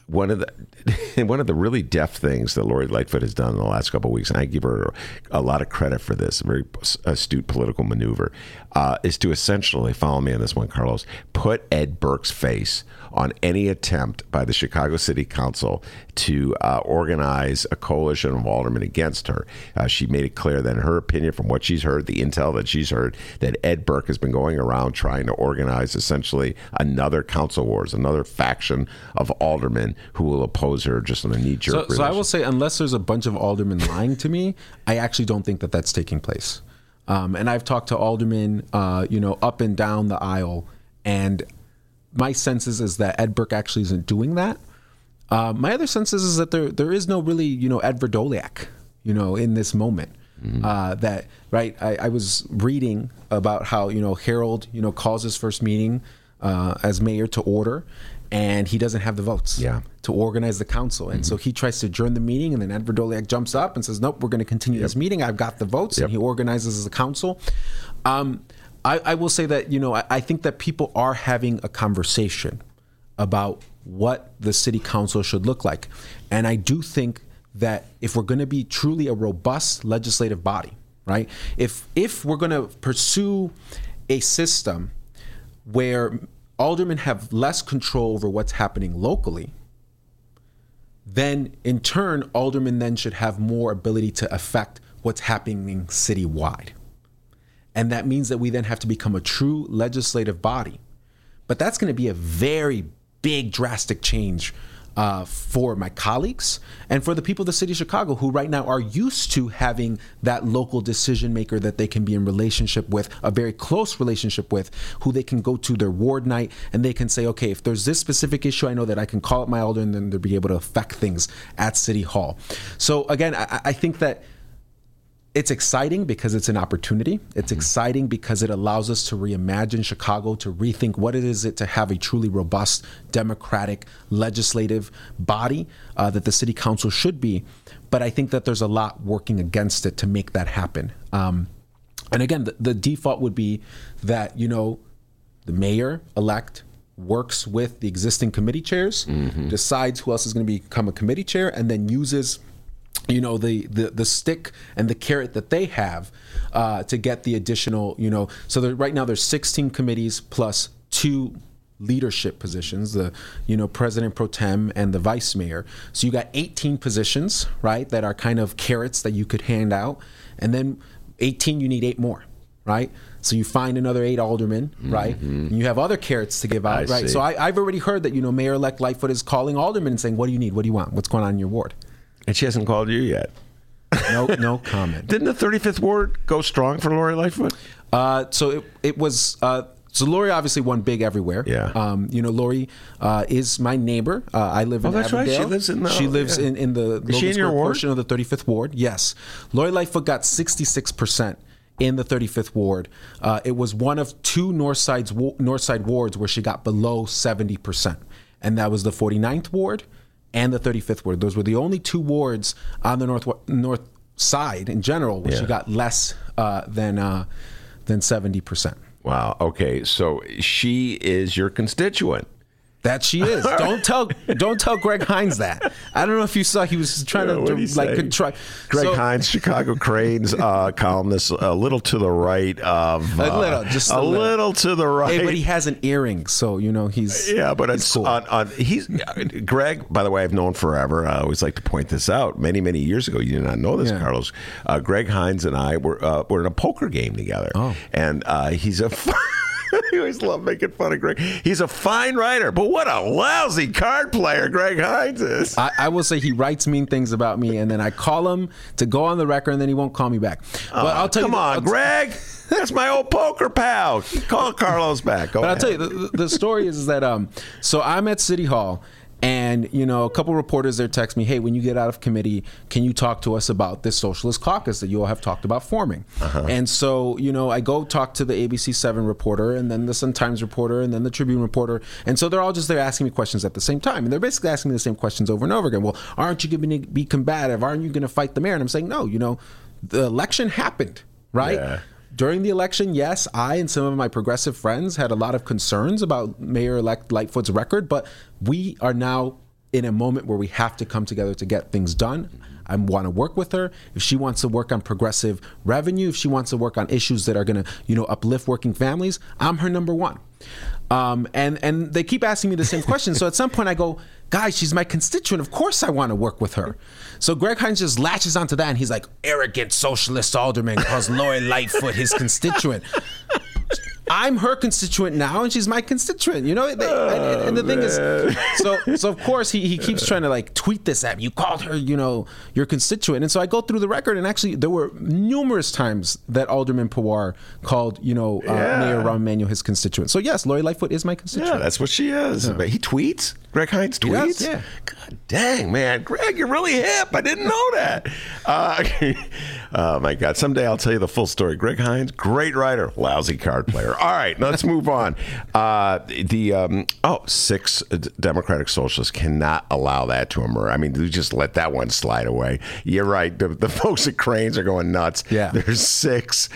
one of the one of the really deft things that Lori Lightfoot has done in the last couple of weeks, and I give her a lot of credit for this, very astute political maneuver, uh, is to essentially follow me on this one, Carlos. Put Ed Burke's face on any attempt by the Chicago City Council to uh, organize a coalition of aldermen against her. Uh, she made it clear that, in her opinion, from what she's heard, the intel that she's heard, that Ed Burke has been going around trying to organize essentially another council wars, another faction of aldermen who will oppose her just on a knee jerk. So, so I will say, unless there's a bunch of aldermen lying to me, I actually don't think that that's taking place. Um, and I've talked to aldermen, uh, you know, up and down the aisle, and my sense is, is that Ed Burke actually isn't doing that. Uh, my other sense is, is that there there is no really, you know, Ed Vrdolyak, you know, in this moment. Uh, that right, I, I was reading about how you know Harold, you know, calls his first meeting uh, as mayor to order, and he doesn't have the votes Yeah. to organize the council. And so he tries to adjourn the meeting, and then Edward Vrdolyak jumps up and says, Nope, we're going to continue this meeting. I've got the votes. Yep. And he organizes the council. Um, I, I will say that, you know, I, I think that people are having a conversation about what the city council should look like. And I do think that if we're going to be truly a robust legislative body, right? If if we're going to pursue a system where aldermen have less control over what's happening locally, then in turn, aldermen then should have more ability to affect what's happening citywide. And that means that we then have to become a true legislative body. But that's going to be a very big, drastic change uh, for my colleagues and for the people of the city of Chicago who right now are used to having that local decision maker that they can be in relationship with, a very close relationship with, who they can go to their ward night and they can say, okay, if there's this specific issue, I know that I can call up my alder and then they'll be able to affect things at City Hall. So again, I, I think that it's exciting because it's an opportunity. It's exciting because it allows us to reimagine Chicago, to rethink what it is it to have a truly robust, democratic, legislative body uh, that the city council should be. But I think that there's a lot working against it to make that happen. Um, and again, the, the default would be that you know the mayor elect works with the existing committee chairs, decides who else is going to become a committee chair, and then uses you know the the the stick and the carrot that they have uh, to get the additional you know so right now there's 16 committees plus two leadership positions the you know president pro tem and the vice mayor. So you got 18 positions right that are kind of carrots that you could hand out. And then 18 you need eight more right? So you find another eight aldermen right? And you have other carrots to give out Mm-hmm. I right? See. so I, i've already heard that you know mayor-elect lightfoot is calling aldermen and saying what do you need? What do you want? What's going on in your ward and she hasn't called you yet. no no comment Didn't the 35th ward go strong for Lori Lightfoot? Uh, so it, it was. Uh, so Lori obviously won big everywhere. Yeah. Um, you know, Lori uh, is my neighbor. Uh, I live in Oh, that's right. She lives in the- She lives yeah. in, in the Is she in your ward? portion of the 35th ward. Yes. Lori Lightfoot got 66 percent in the 35th ward. Uh, it was one of two North Side's North Side wards where she got below 70 percent, and that was the 49th ward and the 35th ward. Those were the only two wards on the north north side in general where she Yeah. got less uh, than uh, than 70 percent. Wow. Okay. So she is your constituent. That she is. don't tell don't tell Greg Hinz that. I don't know if you saw he was trying Yeah, to like control. Greg so, Hinz, Chicago Crain's uh, columnist, a little to the right of A uh, little, just a a little. little to the right. Hey, but he has an earring, so you know he's Yeah, but he's it's cool. on, on he's Greg. By the way, I've known forever. I always like to point this out. Many many years ago, you did not know this, Yeah. Carlos. Uh, Greg Hinz and I were uh, were in a poker game together. Oh. and uh, he's a. I always love making fun of Greg. He's a fine writer, but what a lousy card player Greg Hinz is. I, I will say he writes mean things about me, and then I call him to go on the record, and then he won't call me back. But I'll tell Come you, on, I'll- Greg. That's my old poker pal. Call Carlos back. Go But I'll tell you, the, the- the story is that um, so I'm at City Hall, and you know, a couple reporters there text me, "Hey, when you get out of committee, can you talk to us about this socialist caucus that you all have talked about forming?" Uh-huh. And so, you know, I go talk to the ABC Seven reporter, and then the Sun Times reporter, and then the Tribune reporter, and so they're all just there asking me questions at the same time, and they're basically asking me the same questions over and over again. Well, aren't you going to be combative? Aren't you going to fight the mayor? And I'm saying, no. You know, the election happened, right? Yeah. During the election, yes, I and some of my progressive friends had a lot of concerns about Mayor elect Lightfoot's record, but we are now in a moment where we have to come together to get things done. I want to work with her. If she wants to work on progressive revenue, if she wants to work on issues that are going to, you know, uplift working families, I'm her number one. Um, and and they keep asking me the same question. So at some point I go, guys, she's my constituent. Of course I want to work with her. So Greg Hinz just latches onto that and he's like, arrogant socialist alderman calls Lori Lightfoot his constituent. I'm her constituent now, and she's my constituent. You know, They- and, and the thing is, so so of course he, he keeps trying to like tweet this at me. You called her, you know, your constituent, and so I go through the record, and actually there were numerous times that Alderman Pawar called, you know, uh, Yeah. Mayor Rahm Emanuel his constituent. So yes, Lori Lightfoot is my constituent. Yeah, that's what she is. But he tweets. Greg Hinz tweets. yeah. God dang, man, Greg, you're really hip. I didn't know that. Uh, oh my God! Someday I'll tell you the full story. Greg Hinz, great writer, lousy card player. All right, let's move on. Uh, the um, oh, six Democratic Socialists cannot allow that to emerge. I mean, we just let that one slide away. You're right. The, the folks at Crain's are going nuts. Yeah. There's six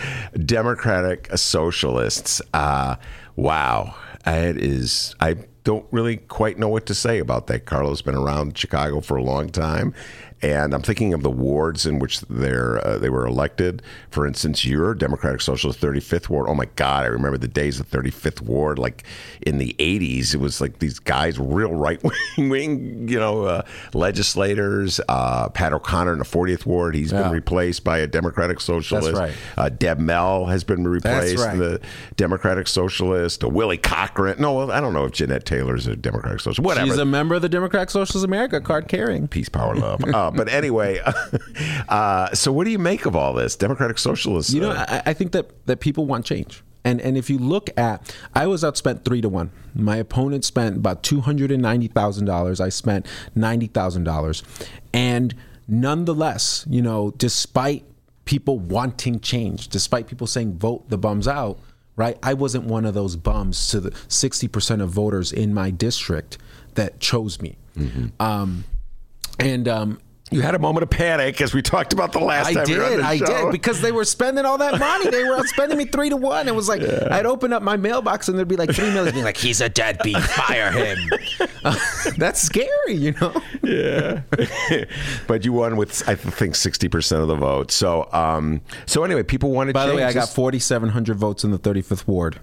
Democratic Socialists. Uh, wow. It is. I don't really quite know what to say about that. Carlos been around Chicago for a long time, and I'm thinking of the wards in which they're uh, they were elected. For instance, your Democratic Socialist 35th ward. Oh my God, I remember the days of 35th ward. Like in the 80s, it was like these guys, real right wing, wing, you know, uh, legislators. Uh, Pat O'Connor in the 40th ward. He's been replaced by a Democratic Socialist. right. Uh, Deb Mell has been replaced. right. The Democratic Socialist. Uh, Willie Cochran. No, I don't know if Jeanette Taylor's a Democratic Socialist. Whatever. She's a member of the Democratic Socialist America, card carrying. Peace, power, love. uh, but anyway, uh, so what do you make of all this? Democratic Socialists. You know, uh, I, I think that that people want change. And and if you look at, I was outspent three to one. My opponent spent about two hundred and ninety thousand dollars. I spent ninety thousand dollars, and nonetheless, you know, despite people wanting change, despite people saying vote the bums out, right? I wasn't one of those bums to the sixty percent of voters in my district that chose me. Um, and um, you had a moment of panic, as we talked about the last I time we were on did, I show. did, because they were spending all that money. They were spending me three to one. It was like I'd open up my mailbox and there'd be like three million. Be like, he's a deadbeat. Fire him. Uh, that's scary, you know. yeah. but you won with I think sixty percent of the vote. So um so anyway, people wanted By the way, I got forty seven hundred votes in the thirty fifth ward.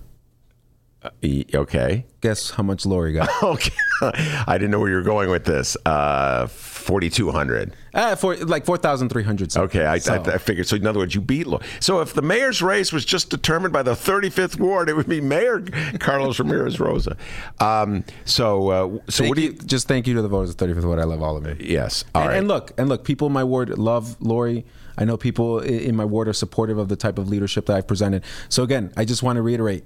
E- okay. Guess how much Lori got? Okay. I didn't know where you were going with this. Uh forty two hundred. uh, for like four thousand three hundred. Okay, I, I, I figured. So in other words, you beat. Lo- So if the mayor's race was just determined by the 35th ward, it would be Mayor Carlos Ramirez Rosa. Um, so, uh, so Thank what do you, you? just thank you to the voters of 35th ward. I love all of you. Yes. All and, right. and look, and look, people in my ward love Lori. I know people in my ward are supportive of the type of leadership that I've presented. So again, I just want to reiterate: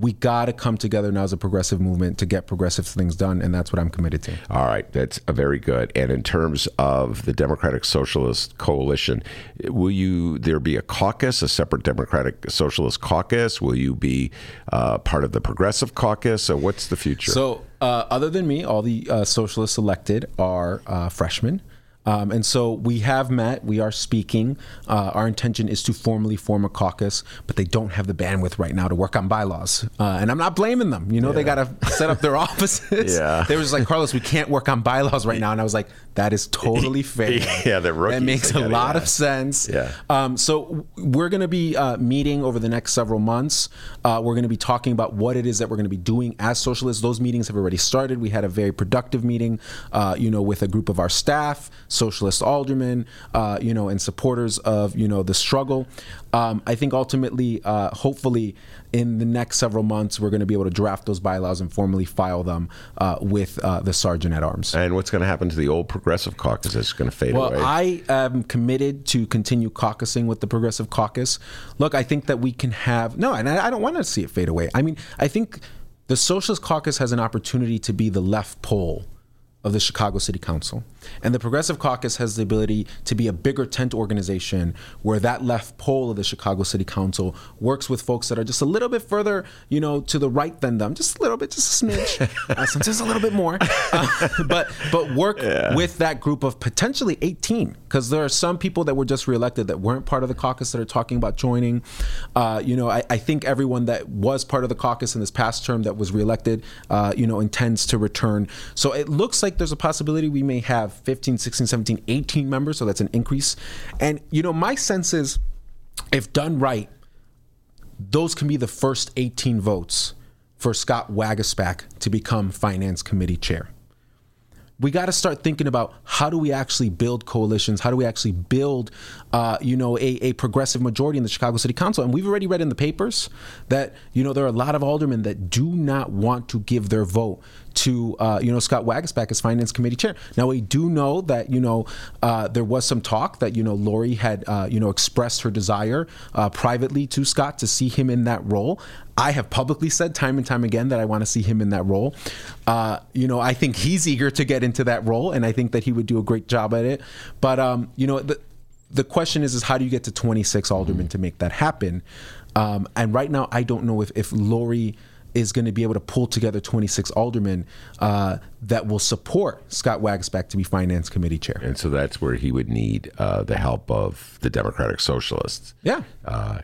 we got to come together now as a progressive movement to get progressive things done, and that's what I'm committed to. All right, that's a very good. And in terms of the Democratic Socialist Coalition, will you there be a caucus, a separate Democratic Socialist caucus? Will you be uh, part of the Progressive Caucus? So what's the future? So, uh, other than me, all the uh, socialists elected are uh, freshmen. Um, and so we have met. We are speaking. Uh, our intention is to formally form a caucus, but they don't have the bandwidth right now to work on bylaws. Uh, and I'm not blaming them. You know, they got to set up their offices. Yeah. They were just like, Carlos, we can't work on bylaws right now. And I was like, that is totally fair. Yeah, they're rookies. That makes a lot yeah. of sense. Yeah. Um, so we're going to be uh, meeting over the next several months. Uh, we're going to be talking about what it is that we're going to be doing as socialists. Those meetings have already started. We had a very productive meeting, uh, you know, with a group of our staff, socialist aldermen, uh, you know, and supporters of you know the struggle. Um, I think ultimately, uh, hopefully, in the next several months, we're going to be able to draft those bylaws and formally file them uh, with uh, the sergeant at arms. And what's going to happen to the old progressive caucus? It's going to fade Well, away. I am committed to continue caucusing with the Progressive Caucus. Look, I think that we can have no, and I I don't want to see it fade away. I mean, I think the Socialist Caucus has an opportunity to be the left pole of the Chicago City Council. And the Progressive Caucus has the ability to be a bigger tent organization where that left pole of the Chicago City Council works with folks that are just a little bit further, you know, to the right than them, just a little bit, just a smidge, uh, sometimes a little bit more, uh, but but work with that group of potentially 18, because there are some people that were just reelected that weren't part of the caucus that are talking about joining. Uh, you know, I, I think everyone that was part of the caucus in this past term that was reelected, uh, you know, intends to return. So it looks like there's a possibility we may have 15, 16, 17, 18 members. So that's an increase. And, you know, my sense is if done right, those can be the first 18 votes for Scott Waguespack to become finance committee chair. We got to start thinking about how do we actually build coalitions? How do we actually build, uh, you know, a, a progressive majority in the Chicago City Council? And we've already read in the papers that you know there are a lot of aldermen that do not want to give their vote to uh, you know Scott Waguespack as finance committee chair. Now we do know that you know uh, there was some talk that you know Lori had uh, you know expressed her desire uh, privately to Scott to see him in that role. I have publicly said time and time again that I want to see him in that role. Uh, you know, I think he's eager to get into that role, and I think that he would do a great job at it. But um, you know, the the question is, is how do you get to 26 aldermen to make that happen? Um, and right now, I don't know if if Lori is going to be able to pull together 26 aldermen uh, that will support Scott Waguespack to be finance committee chair. and so that's where he would need uh, the help of the Democratic Socialists. Yeah,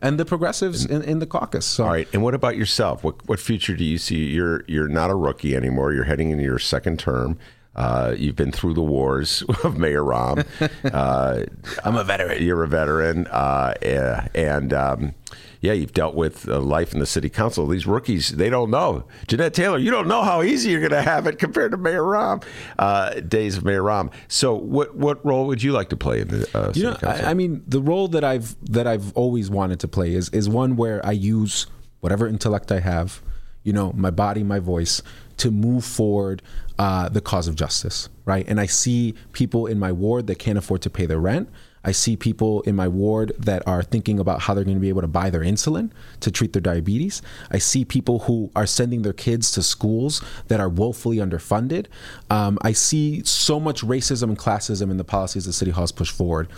and the progressives in, in the caucus. So All right, and what about yourself? What what future do you see? You're you're not a rookie anymore. You're heading into your second term. Uh, you've been through the wars of Mayor Rahm. Uh, I'm a veteran. you're a veteran, uh, eh, and um, yeah, you've dealt with uh, life in the city council. These rookies, they don't know. Jeanette Taylor, you don't know how easy you're going to have it compared to Mayor Rahm, uh, days of Mayor Rahm. So, what what role would you like to play in the uh, city you know, council? I, I mean, the role that I've that I've always wanted to play is is one where I use whatever intellect I have, you know, my body, my voice, to move forward uh, the cause of justice, right? And I see people in my ward that can't afford to pay their rent. I see people in my ward that are thinking about how they're going to be able to buy their insulin to treat their diabetes. I see people who are sending their kids to schools that are woefully underfunded. Um, I see so much racism and classism in the policies that City Hall has pushed forward.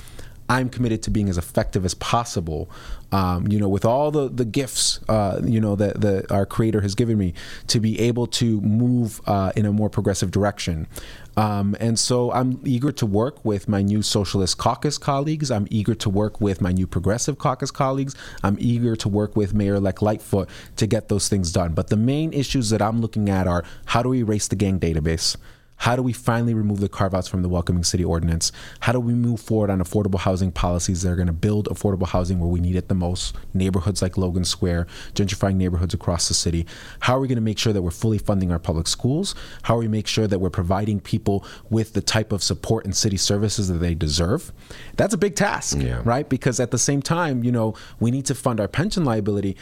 I'm committed to being as effective as possible. Um, you know, with all the the gifts, uh, you know, that that our Creator has given me, to be able to move uh, in a more progressive direction. Um, and so I'm eager to work with my new Socialist Caucus colleagues. I'm eager to work with my new Progressive Caucus colleagues. I'm eager to work with Mayor-elect Lightfoot to get those things done. But the main issues that I'm looking at are how do we erase the gang database? How do we finally remove the carve outs from the Welcoming City Ordinance? How do we move forward on affordable housing policies that are going to build affordable housing where we need it the most? Neighborhoods like Logan Square, gentrifying neighborhoods across the city. How are we going to make sure that we're fully funding our public schools? How are we make sure that we're providing people with the type of support and city services that they deserve? That's a big task, Yeah. right? Because at the same time, you know, we need to fund our pension liability,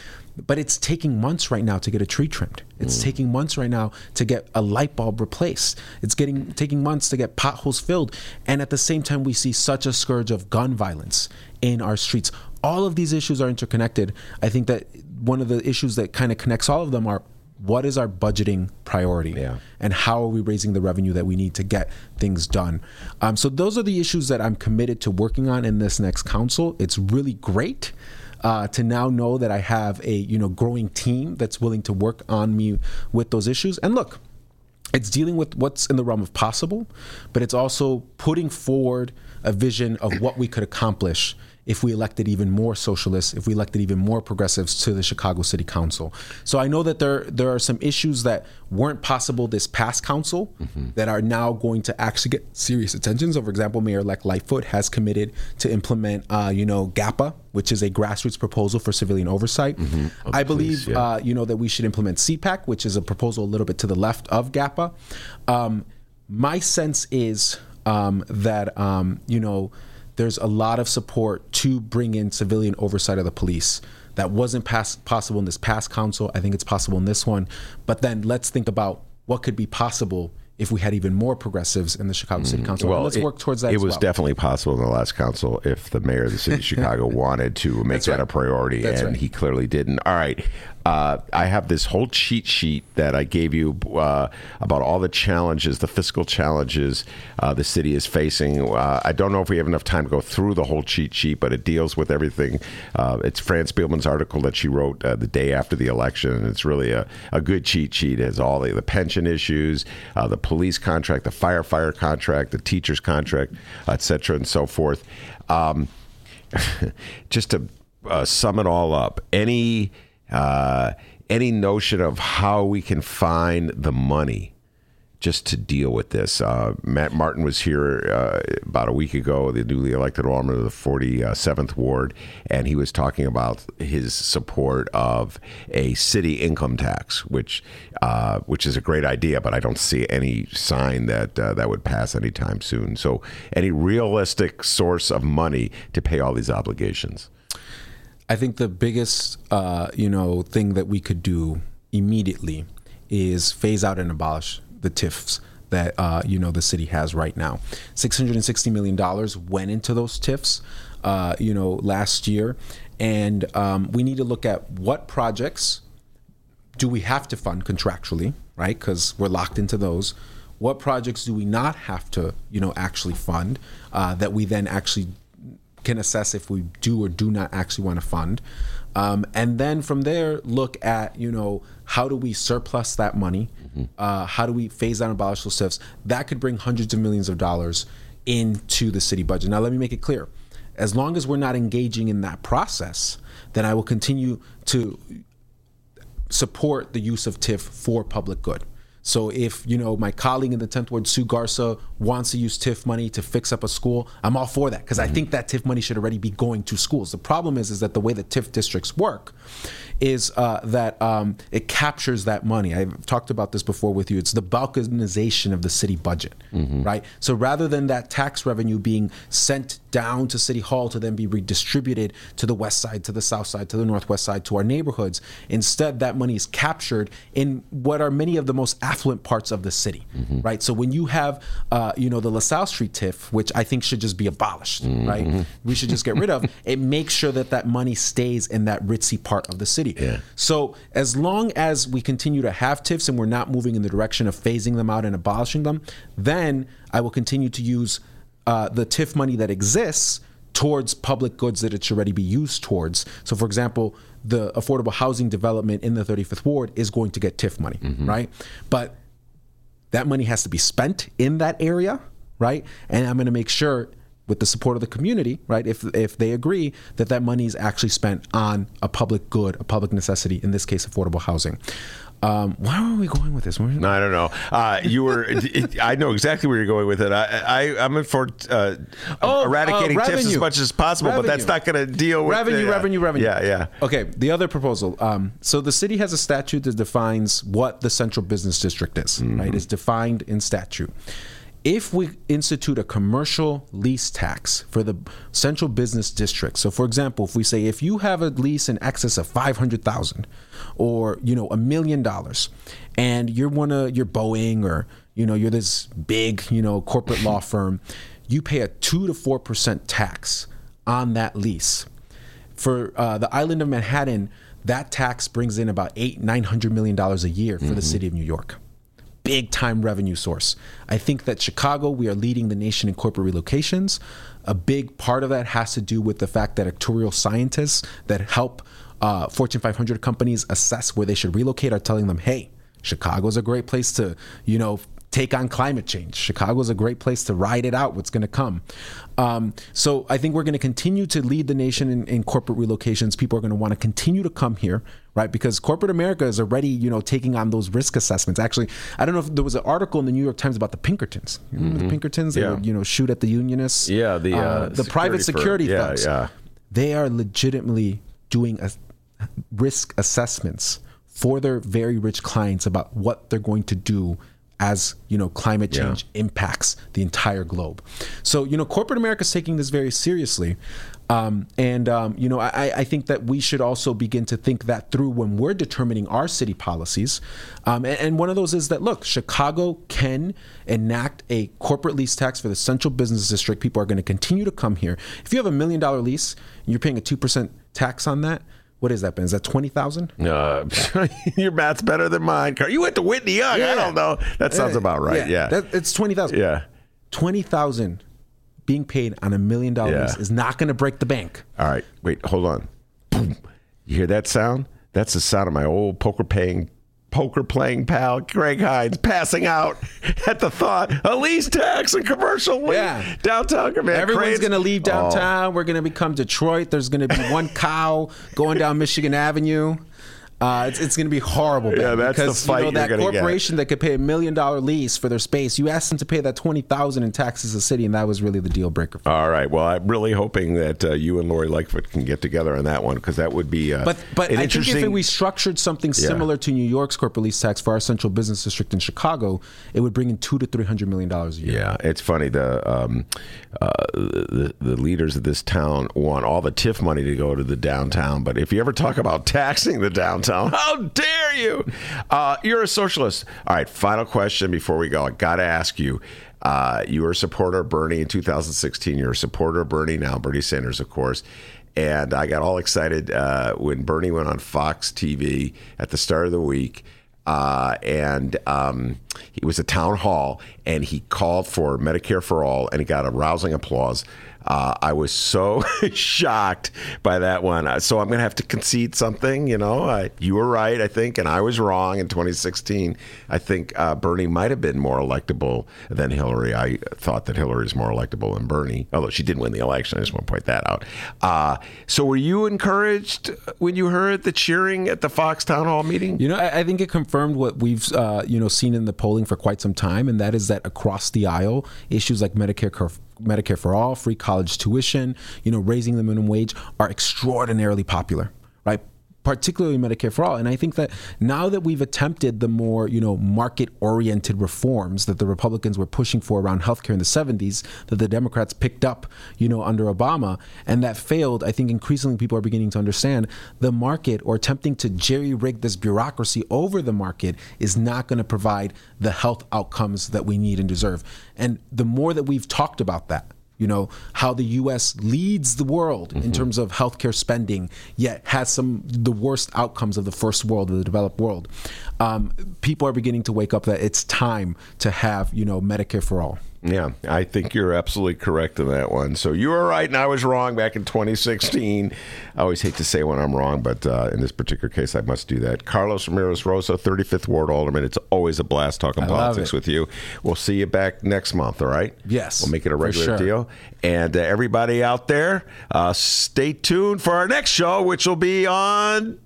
but it's taking months right now to get a tree trimmed. It's taking months right now to get a light bulb replaced. It's getting taking months to get potholes filled. And at the same time, we see such a scourge of gun violence in our streets. All of these issues are interconnected. I think that one of the issues that kind of connects all of them are what is our budgeting priority Yeah. and how are we raising the revenue that we need to get things done um, so those are the issues that i'm committed to working on in this next council it's really great uh, to now know that i have a you know growing team that's willing to work on me with those issues. And look it's dealing with what's in the realm of possible, but it's also putting forward a vision of what we could accomplish if we elected even more socialists, if we elected even more progressives to the Chicago City Council. So I know that there there are some issues that weren't possible this past council that are now going to actually get serious attention. So, for example, Mayor-elect Lightfoot has committed to implement, uh, you know, GAPA, which is a grassroots proposal for civilian oversight. I believe, yeah. uh, you know, that we should implement CPAC, which is a proposal a little bit to the left of GAPA. Um, my sense is um, that um, you know there's a lot of support to bring in civilian oversight of the police. That wasn't pass- possible in this past council. I think it's possible in this one. But then let's think about what could be possible if we had even more progressives in the Chicago City mm-hmm. Council. And let's it- work towards that. It as was well. definitely possible in the last council if the mayor of the city of Chicago wanted to make That's that right. a priority, That's and right. he clearly didn't. All right. Uh, I have this whole cheat sheet that I gave you uh, about all the challenges, the fiscal challenges uh, the city is facing. Uh, I don't know if we have enough time to go through the whole cheat sheet, but it deals with everything. Uh, it's Fran Spielman's article that she wrote uh, the day after the election, and it's really a, a good cheat sheet. It has all the, the pension issues, the police contract, the firefighter contract, the teacher's contract, et cetera, and so forth. Um, just to sum it all up, any uh, any notion of how we can find the money just to deal with this. Uh, Matt Martin was here uh, about a week ago, the newly elected alderman of the 47th ward, and he was talking about his support of a city income tax, which uh, which is a great idea, but I don't see any sign that uh, that would pass anytime soon. So, any realistic source of money to pay all these obligations? I think the biggest, uh, you know, thing that we could do immediately is phase out and abolish the TIFs that uh, you know the city has right now. Six hundred and sixty million dollars went into those TIFs, uh, you know, last year, and um, we need to look at what projects do we have to fund contractually, right? Because we're locked into those. What projects do we not have to, you know, actually fund uh, that we then actually can assess if we do or do not actually want to fund, um, and then from there look at, you know, how do we surplus that money? Uh, how do we phase out and abolish those TIFs? That could bring hundreds of millions of dollars into the city budget. Now, let me make it clear: as long as we're not engaging in that process, then I will continue to support the use of TIF for public good. So if you know my colleague in the 10th ward, Sue Garza, wants to use TIF money to fix up a school, I'm all for that because I think that TIF money should already be going to schools. The problem is, is that the way the TIF districts work is uh, that um, it captures that money. I've talked about this before with you. It's the balkanization of the city budget, right? So rather than that tax revenue being sent down to City Hall to then be redistributed to the west side, to the south side, to the northwest side, to our neighborhoods, instead that money is captured in what are many of the most affluent parts of the city, right? So when you have, uh, Uh, you know, the LaSalle Street TIF, which I think should just be abolished, right? Mm-hmm. We should just get rid of. It makes sure that that money stays in that ritzy part of the city. Yeah. So as long as we continue to have TIFs and we're not moving in the direction of phasing them out and abolishing them, then I will continue to use uh, the TIF money that exists towards public goods that it should already be used towards. So, for example, the affordable housing development in the 35th ward is going to get TIF money, mm-hmm. right? But that money has to be spent in that area, right? And I'm going to make sure with the support of the community, right? If if they agree that that money is actually spent on a public good, a public necessity, in this case, affordable housing. Um, where are we going with this? Where- No, I don't know. Uh, you were. I know exactly where you're going with it. I, I I'm for uh, Oh, eradicating uh, TIFs as much as possible, but that's not going to deal with revenue, the, uh, revenue, revenue. Yeah, yeah. Okay, the other proposal. Um, so the city has a statute that defines what the central business district is. Right, it's defined in statute. If we institute a commercial lease tax for the central business district, so for example, if we say if you have a lease in excess of five hundred thousand, or you know a million dollars, and you're one of you're Boeing or you know you're this big you know corporate law firm, you pay a two to four percent tax on that lease for uh, the island of Manhattan, that tax brings in about eight, nine hundred million dollars a year for the city of New York. Big time revenue source. I think that Chicago, we are leading the nation in corporate relocations. A big part of that has to do with the fact that actuarial scientists that help uh, Fortune 500 companies assess where they should relocate are telling them, hey, Chicago's a great place to, you know, take on climate change. Chicago is a great place to ride it out, what's going to come. Um, so I think we're going to continue to lead the nation in, in corporate relocations. People are going to want to continue to come here, right? Because corporate America is already, you know, taking on those risk assessments. Actually, I don't know if there was an article in the New York Times about the Pinkertons. You remember the Pinkertons? They Yeah. would, you know, shoot at the unionists. Yeah, the, uh, the private security firm. Yeah, yeah. They are legitimately doing a, risk assessments for their very rich clients about what they're going to do as you know climate Yeah. change impacts the entire globe. So you know corporate America is taking this very seriously, um, and um, you know I, I think that we should also begin to think that through when we're determining our city policies. Um, and, and one of those is that look, Chicago can enact a corporate lease tax for the central business district. People are going to continue to come here. If you have a million dollar lease, and you're paying a two percent tax on that. What is that, Ben? Is that twenty thousand? Uh, your math's better than mine. Carl. You went to Whitney Young. I don't know. That sounds about right. Yeah. That, it's twenty thousand. yeah. twenty thousand being paid on a million dollars is not going to break the bank. All right. Wait, hold on. Boom. You hear that sound? That's the sound of my old poker paying poker playing pal Greg Hinz passing out at the thought a lease tax and commercial lea- Yeah. downtown man. Everyone's crazy. going to leave Oh. downtown. We're going to become Detroit. There's going to be one cow going down Michigan Avenue. Uh, it's it's going to be horrible. Yeah, that's the because, fight You know, you're that gonna get. corporation that could pay a million dollar lease for their space, you asked them to pay that twenty thousand in taxes a city, and that was really the deal breaker. For All right. Well, I'm really hoping that uh, you and Lori Lightfoot can get together on that one because that would be. Uh, But but I think if we structured something similar to New York's corporate lease tax for our central business district in Chicago, it would bring in two to three hundred million dollars a year. Yeah, it's funny. The, um, uh, the the leaders of this town want all the TIF money to go to the downtown, but if you ever talk about taxing the downtown, how dare you? Uh, you're a socialist. All right, final question before we go. I got to ask you. Uh, you were a supporter of Bernie in 2016. You're a supporter of Bernie now, Bernie Sanders, of course. And I got all excited uh, when Bernie went on Fox TV at the start of the week uh, and um, he was at town hall and he called for Medicare for all and he got a rousing applause. Uh, I was so shocked by that one. Uh, So I'm going to have to concede something. You know, uh, you were right, I think, and I was wrong in 2016. I think uh, Bernie might have been more electable than Hillary. I thought that Hillary is more electable than Bernie, although she did win the election. I just want to point that out. Uh, so were you encouraged when you heard the cheering at the Fox town hall meeting? You know, I, I think it confirmed what we've uh, you know seen in the polling for quite some time, and that is that across the aisle, issues like Medicare. Medicare for all, free college tuition, you know, raising the minimum wage are extraordinarily popular? Particularly Medicare for all. And I think that now that we've attempted the more, you know, market oriented reforms that the Republicans were pushing for around healthcare in the 70s, that the Democrats picked up, you know, under Obama, and that failed, I think increasingly people are beginning to understand the market or attempting to jerry rig this bureaucracy over the market is not going to provide the health outcomes that we need and deserve. And the more that we've talked about that, you know how the U.S. leads the world in terms of healthcare spending, yet has some the worst outcomes of the first world, of the developed world. Um, people are beginning to wake up that it's time to have you know Medicare for all. Yeah, I think you're absolutely correct in that one. So you were right and I was wrong back in 2016. I always hate to say when I'm wrong, but uh, in this particular case, I must do that. Carlos Ramirez Rosa, 35th Ward Alderman. It's always a blast talking I politics with you. We'll see you back next month, all right? Yes, We'll make it a regular sure. deal. And uh, everybody out there, uh, stay tuned for our next show, which will be on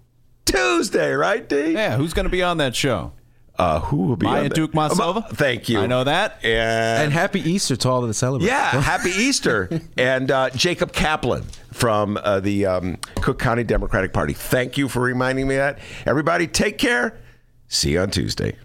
Tuesday, right, D? Yeah, who's going to be on that show? Uh, who will be Maya on? Duke Monsilva? Uh, Thank you. I know that. And And happy Easter to all of the celebrants. yeah, happy Easter. And uh, Jacob Kaplan from uh, the um, Cook County Democratic Party. Thank you for reminding me that. Everybody, take care. See you on Tuesday.